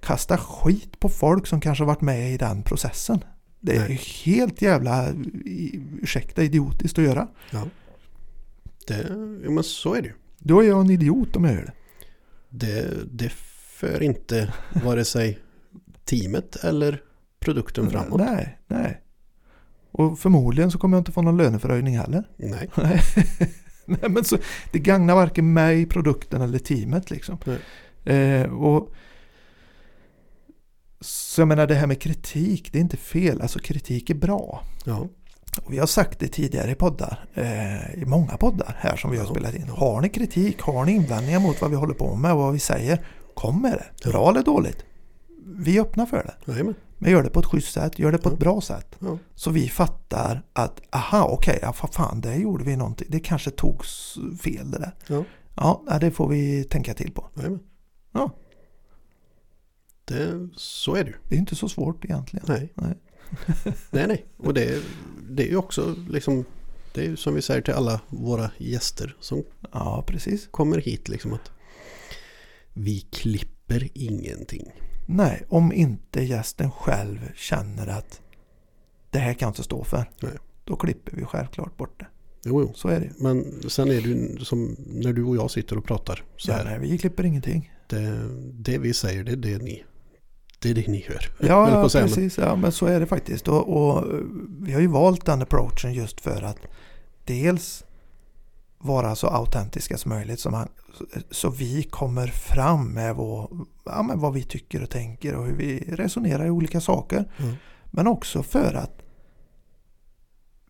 kasta skit på folk som kanske har varit med i den processen. Det är Nej. helt jävla, ursäkta, idiotiskt att göra. ja. Det, men så är det ju. Då är jag en idiot om jag gör det. Det, det för inte vare sig teamet eller produkten framåt. Nej, nej. Och förmodligen så kommer jag inte få någon löneförhöjning heller. Nej. Nej. Men så, det gagnar varken mig, produkten eller teamet liksom. Eh, och, så jag menar det här med kritik, det är inte fel. Alltså kritik är bra. Ja. Och vi har sagt det tidigare i poddar, eh, i många poddar här som vi har Ja. spelat in. Har ni kritik, har ni invändningar mot vad vi håller på med och vad vi säger, kom med det. Ja. Bra eller dåligt. Vi är öppna för det. Jajamän. Men gör det på ett schysst sätt, gör det på Ja. ett bra sätt. Ja. Så vi fattar att, aha, okej, ja, för fan, det gjorde vi någonting. Det kanske togs fel det där. Ja. Ja, det får vi tänka till på. Jajamän. Ja. Det, så är det ju. Det är inte så svårt egentligen. Nej. Nej. nej, nej. Och det, det är ju också liksom det är ju som vi säger till alla våra gäster som Ja, precis. kommer hit liksom att vi klipper ingenting. Nej, om inte gästen själv känner att det här kan jag inte stå för. Nej. Då klipper vi självklart bort det. Jo, jo. Så är det. Men sen är det ju som när du och jag sitter och pratar så Ja, här. nej, vi klipper ingenting. Det, det vi säger det är det ni, det är det ni. Höll Ja, precis. Ja, men så är det faktiskt. Och, och vi har ju valt den approachen just för att dels vara så autentiska som möjligt så, man, så vi kommer fram med, vår, ja, med vad vi tycker och tänker och hur vi resonerar i olika saker. Mm. Men också för att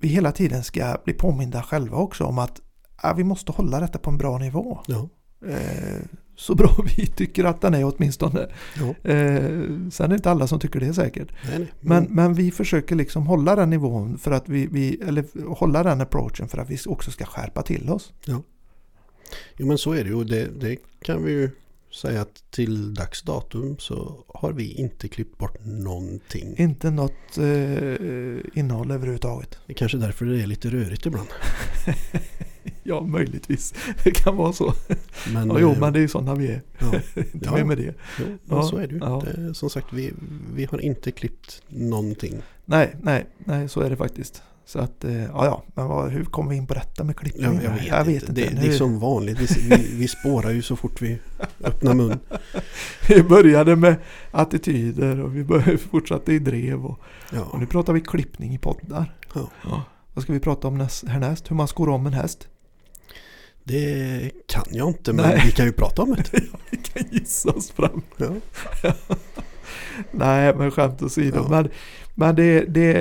vi hela tiden ska bli påminda själva också om att ja, vi måste hålla detta på en bra nivå. Ja, Eh, så bra vi tycker att den är åtminstone. Ja. Eh, sen är det inte alla som tycker det säkert. Nej, nej. Men, men vi försöker liksom hålla den nivån för att vi, vi eller hålla den approachen för att vi också ska skärpa till oss. Jo men så är det ju det, det kan vi ju säga att till dags datum så har vi inte klippt bort någonting. Inte något eh, innehåll överhuvudtaget. Det är kanske därför det är lite rörigt ibland. Ja, möjligtvis. Det kan vara så. Men, Ja, jo, eh, men det är ju sådana vi är. ja, Inte Ja. med det. jo, Ja, så är det ju. ja. Det, som sagt, vi, vi har inte klippt någonting. Nej, nej, nej, så är det faktiskt. Så att, eh, ja, ja, men vad, hur kom vi in på detta med klippning? Jag, jag vet, inte. Det, det är som vanligt. Vi, vi, vi spårar ju så fort vi öppnar mun. Vi började med attityder och vi började, fortsatte i drev och, och Ja, nu pratar vi klippning i poddar. ja. Vad ska vi prata om näst, härnäst? Hur man skor om en häst? Det kan jag inte men Nej. vi kan ju prata om det. Vi kan gissa oss fram. Ja. Nej, men skämt åsido. Ja. Men, men det, det,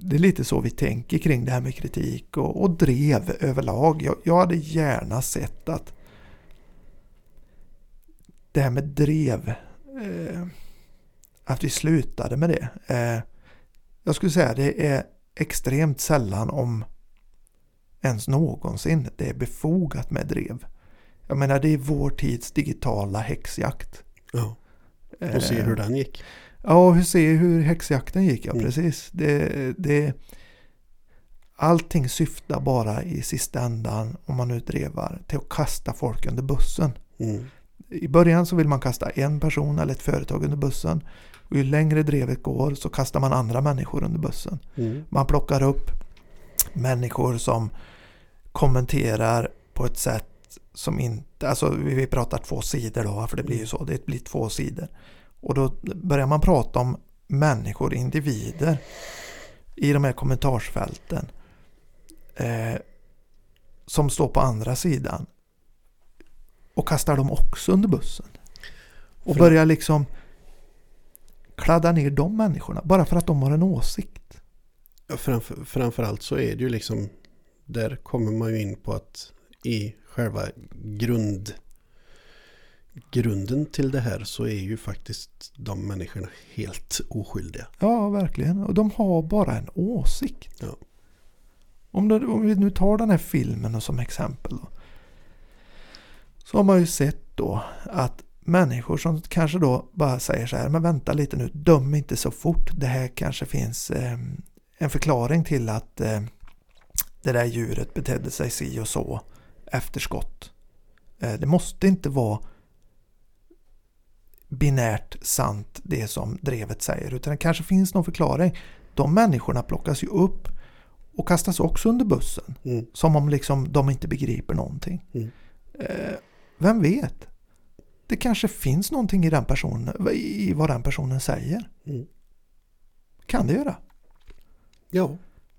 det är lite så vi tänker kring det här med kritik och, och drev överlag. Jag, jag hade gärna sett att det här med drev, eh, att vi slutade med det. Eh, jag skulle säga det är extremt sällan om ens någonsin det är befogat med drev. Jag menar det är vår tids digitala häxjakt. ja. Och se hur den gick. Ja, och se hur häxjakten gick. Ja, Mm. precis. Det, det, allting syftar bara i sista ändan, om man nu drevar, till att kasta folk under bussen. Mm. I början så vill man kasta en person eller ett företag under bussen. Och ju längre drevet går så kastar man andra människor under bussen. Mm. Man plockar upp människor som kommenterar på ett sätt som inte, alltså vi pratar två sidor då, för det blir ju så, det blir två sidor. Och då börjar man prata om människor, individer i de här kommentarsfälten eh, som står på andra sidan och kastar dem också under bussen. Och börjar liksom kladda ner de människorna bara för att de har en åsikt. Ja, framför, framförallt så är det ju liksom där kommer man ju in på att i själva grund grunden till det här så är ju faktiskt de människorna helt oskyldiga. Ja, verkligen. Och de har bara en åsikt. Ja. Om, det, om vi nu tar den här filmen som exempel. Då, så har man ju sett då att människor som kanske då bara säger så här, men vänta lite nu, döm inte så fort. Det här kanske finns eh, en förklaring till att eh, det där djuret betedde sig si och så efter skott. Eh, det måste inte vara binärt sant det som drevet säger utan det kanske finns någon förklaring. De människorna plockas ju upp och kastas också under bussen. Mm. Som om liksom de inte begriper någonting. Mm. Eh, vem vet? Det kanske finns någonting i, den personen, i vad den personen säger. Mm. Kan det göra. Ja,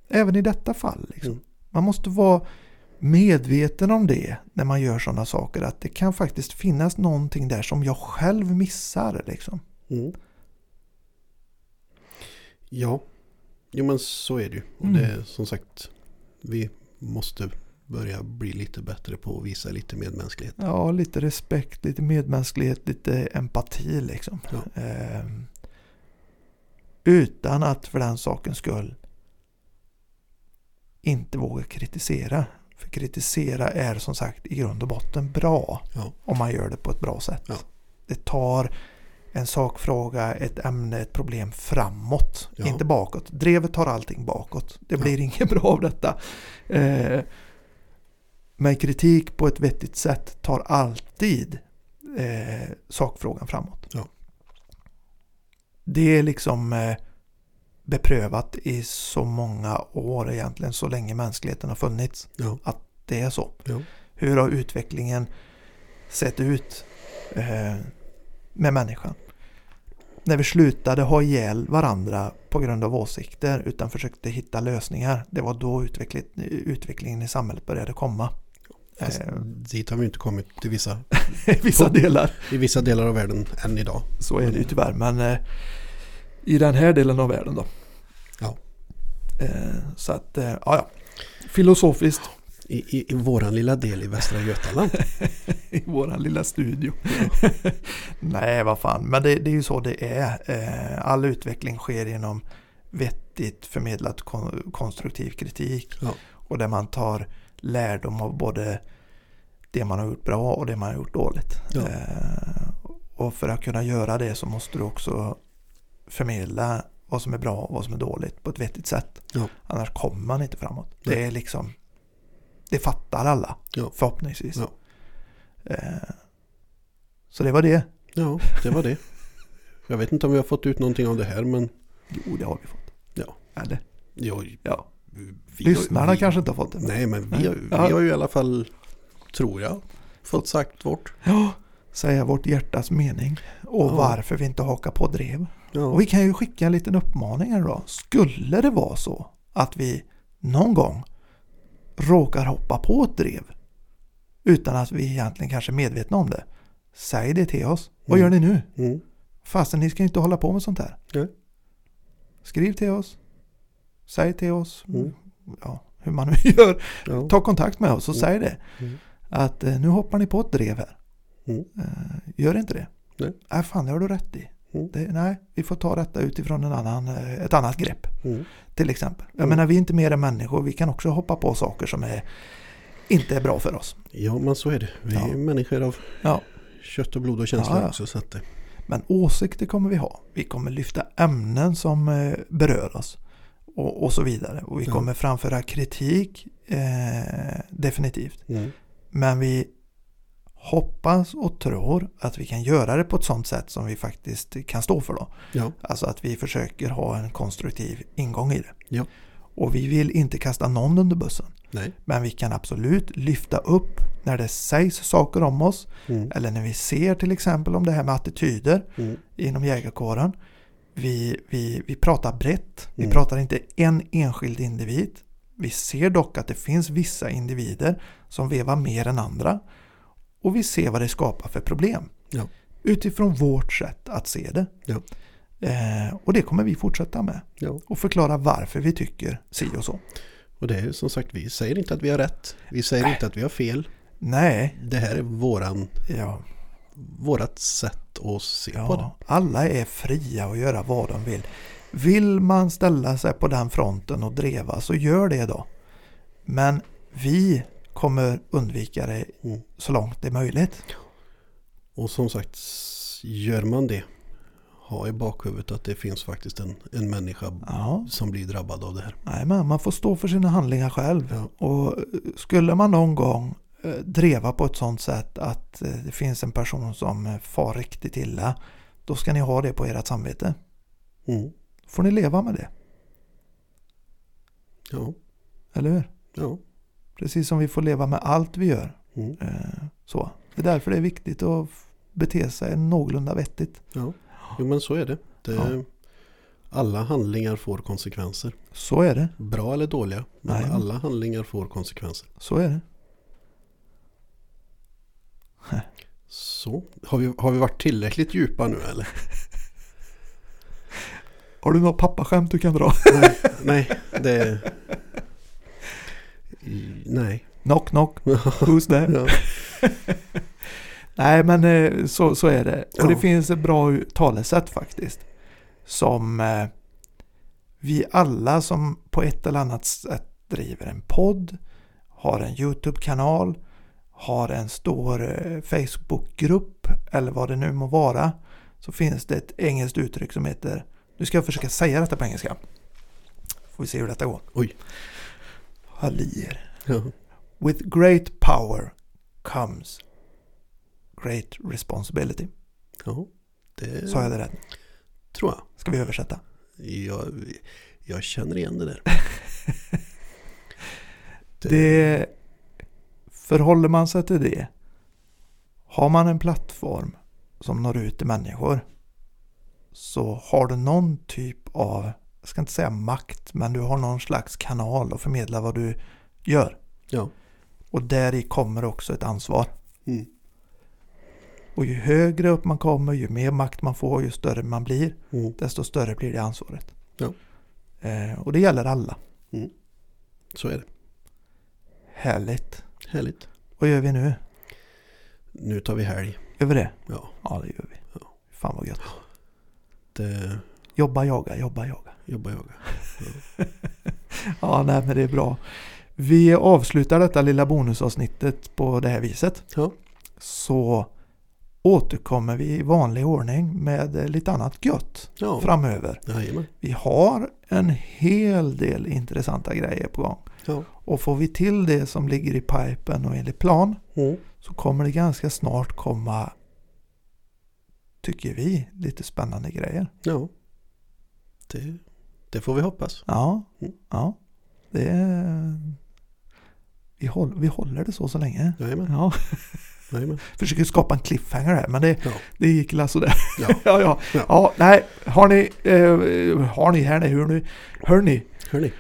Även i detta fall. Liksom. Mm. Man måste vara medveten om det när man gör sådana saker. Att det kan faktiskt finnas någonting där som jag själv missar. Liksom. mm. ja. Jo men så är det ju. Och Mm. det är som sagt vi måste börja bli lite bättre på att visa lite medmänsklighet. Ja, lite respekt, lite medmänsklighet, lite empati liksom. Ja. Ehm, utan att för den sakens skull inte våga kritisera. För kritisera är som sagt i grund och botten bra Ja. om man gör det på ett bra sätt. Ja. Det tar en sakfråga, ett ämne, ett problem framåt. Ja. Inte bakåt. Drevet tar allting bakåt. Det blir inget bra av detta. Eh, men kritik på ett vettigt sätt tar alltid eh, sakfrågan framåt. Det är liksom eh, beprövat i så många år egentligen, så länge mänskligheten har funnits. Ja. Att det är så. Ja. Hur har utvecklingen sett ut eh, med människan? När vi slutade ha ihjäl varandra på grund av åsikter utan försökte hitta lösningar. Det var då utveckling, utvecklingen i samhället började komma. Fast Eh, dit har vi inte kommit till vissa, vissa delar. i vissa delar av världen än idag. Så är det ju tyvärr. Men eh, i den här delen av världen då. Ja. Eh, så att, eh, ja ja. Filosofiskt. I, i, I våran lilla del i Västra Götaland. I våran lilla studio. Nej, vad fan. Men det, det är ju så det är. Eh, All utveckling sker genom vettigt förmedlat kon- konstruktiv kritik. Ja. Och där man tar lärdom av både det man har gjort bra och det man har gjort dåligt. Ja. Och för att kunna göra det så måste du också förmedla vad som är bra och vad som är dåligt på ett vettigt sätt. Ja. Annars kommer man inte framåt. Nej. Det är liksom Det fattar alla Ja. förhoppningsvis. Ja. Eh, så det var det. Ja, det var det. Jag vet inte om vi har fått ut någonting av det här men Jo, det har vi fått. Ja. Eller? ja, Ja. vi, Lyssnarna vi, kanske inte har fått det. men- Nej men vi, har- Ja. vi har ju i alla fall, tror jag, fått sagt vårt. Ja, säga vårt hjärtas mening. Och Ja. varför vi inte hakar på drev. Ja, Och vi kan ju skicka en liten uppmaning här då. Skulle det vara så att vi någon gång råkar hoppa på ett drev utan att vi egentligen kanske är medvetna om det. Säg det till oss. Vad gör Mm. ni nu? mm, Fastän ni ska inte hålla på med sånt här. Nej. Skriv till oss. Säg till oss. Mm. Ja, hur man nu gör. ja, Ta kontakt med oss och Mm. säg det. Mm. Att eh, nu hoppar ni på ett drev här. Mm. Eh, gör inte det. Nej. Nej, fan det har du rätt i. Mm. Det, nej, vi får ta detta utifrån en annan, eh, ett annat grepp. mm, Till exempel. Jag Mm. menar, vi är inte mer än människor. Vi kan också hoppa på saker som är, inte är bra för oss. ja men så är det. Vi är Ja. människor av Ja. kött och blod och känslor Ja, också. Så att, Men åsikter kommer vi ha. Vi kommer lyfta ämnen som eh, berör oss. Och, och så vidare. Och vi kommer framföra kritik. Eh, definitivt. mm, Men vi hoppas och tror att vi kan göra det på ett sånt sätt som vi faktiskt kan stå för då. ja, Alltså att vi försöker ha en konstruktiv ingång i det. Ja. Och vi vill inte kasta någon under bussen. nej, Men vi kan absolut lyfta upp när det sägs saker om oss. mm, Eller när vi ser till exempel om det här med attityder mm, inom jägarkåren. Vi, vi, vi pratar brett. Vi Mm. pratar inte en enskild individ. Vi ser dock att det finns vissa individer som vevar mer än andra. Och vi ser vad det skapar för problem. Ja. Utifrån vårt sätt att se det. Ja. Eh, och det kommer vi fortsätta med. ja. Och förklara varför vi tycker si och så. Och det är som sagt, vi säger inte att vi har rätt. Vi säger inte att vi har fel. Nej, Det här är våran, ja, vårat sätt att se på det. ja, alla är fria att göra vad de vill. Vill man ställa sig på den fronten och dreva så gör det då. Men vi kommer undvika det Mm. så långt det är möjligt. Och som sagt, gör man det, ha i bakhuvudet att det finns faktiskt en, en människa Ja, som blir drabbad av det här. nej, men man får stå för sina handlingar själv. Ja. Och eh, skulle man någon gång eh, dreva på ett sånt sätt att eh, det finns en person som far riktigt illa. Då ska ni ha det på ert samvete. Mm. får ni leva med det. Ja, Eller hur? ja. Precis som vi får leva med allt vi gör. Mm. Eh, Så. Det är därför det är viktigt att bete sig någorlunda vettigt. ja. Jo men så är det. det Ja. Alla handlingar får konsekvenser. Så är det. Bra eller dåliga. Men Nej. alla handlingar får konsekvenser. Så är det. Så, har vi, har vi varit tillräckligt djupa nu eller? Har du något pappaskämt du kan dra? nej, nej, det... Nej. knock knock. Who's there? Nej men eh, så, så är det. Och det finns ett bra talesätt faktiskt. Som eh, vi alla som på ett eller annat sätt driver en podd, har en YouTube-kanal, har en stor eh, Facebook-grupp eller vad det nu må vara. Så finns det ett engelskt uttryck som heter, nu ska jag försöka säga detta på engelska. Får vi se hur detta går. Oj. Hallier. Ja. With great power comes great responsibility. ja. Det Sa jag det rätt? tror jag. Ska vi översätta? jag. Jag känner igen det där. Det förhåller man sig till det. Har man en plattform som når ut till människor så har du någon typ av, jag ska inte säga makt, men du har någon slags kanal att förmedla vad du gör. Ja. Och där i kommer också ett ansvar. Mm. Och ju högre upp man kommer, ju mer makt man får, ju större man blir, Mm. desto större blir det ansvaret. Ja. Eh, och det gäller alla. Så är det. Härligt. Härligt. Vad gör vi nu? Nu tar vi helg. Gör vi det? Ja, Ja, det gör vi. Ja. Fan vad gött. det Jobba, jaga, jobba, jaga. Jobbar jag. Ja, nej men det är bra. Vi avslutar detta lilla bonusavsnittet på det här viset. Ja, Så återkommer vi i vanlig ordning med lite annat gött ja. framöver. Jajamän. Vi har en hel del intressanta grejer på gång. Ja. Och får vi till det som ligger i pipen och enligt plan Mm. så kommer det ganska snart komma, tycker vi, lite spännande grejer. Ja. Det, det får vi hoppas. Ja, Mm. ja. Det är... vi, håll, vi håller det så så länge. Jajamän. Ja, Jajamän. försöker skapa en cliffhanger här men det, Ja. det gick la sådär. Ja. ja, ja. Ja. ja, nej, har ni, eh, har ni här nu, hör ni, hör ni,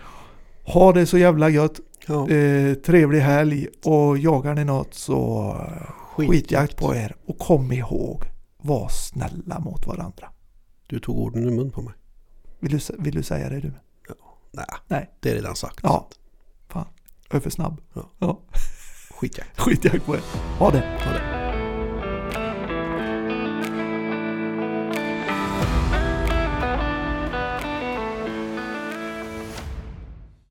ha det så jävla gött, Ja. eh, trevlig helg och jagar ni något så eh, skitjakt på er och kom ihåg, var snälla mot varandra. Du tog orden ur mun på mig. Vill du, vill du säga det du? Nej, Nej. det är redan sagt. Ja. Jag är för snabb. Ja. ja. Skitjakt. Skitjakt på er. Ha det. Ha det.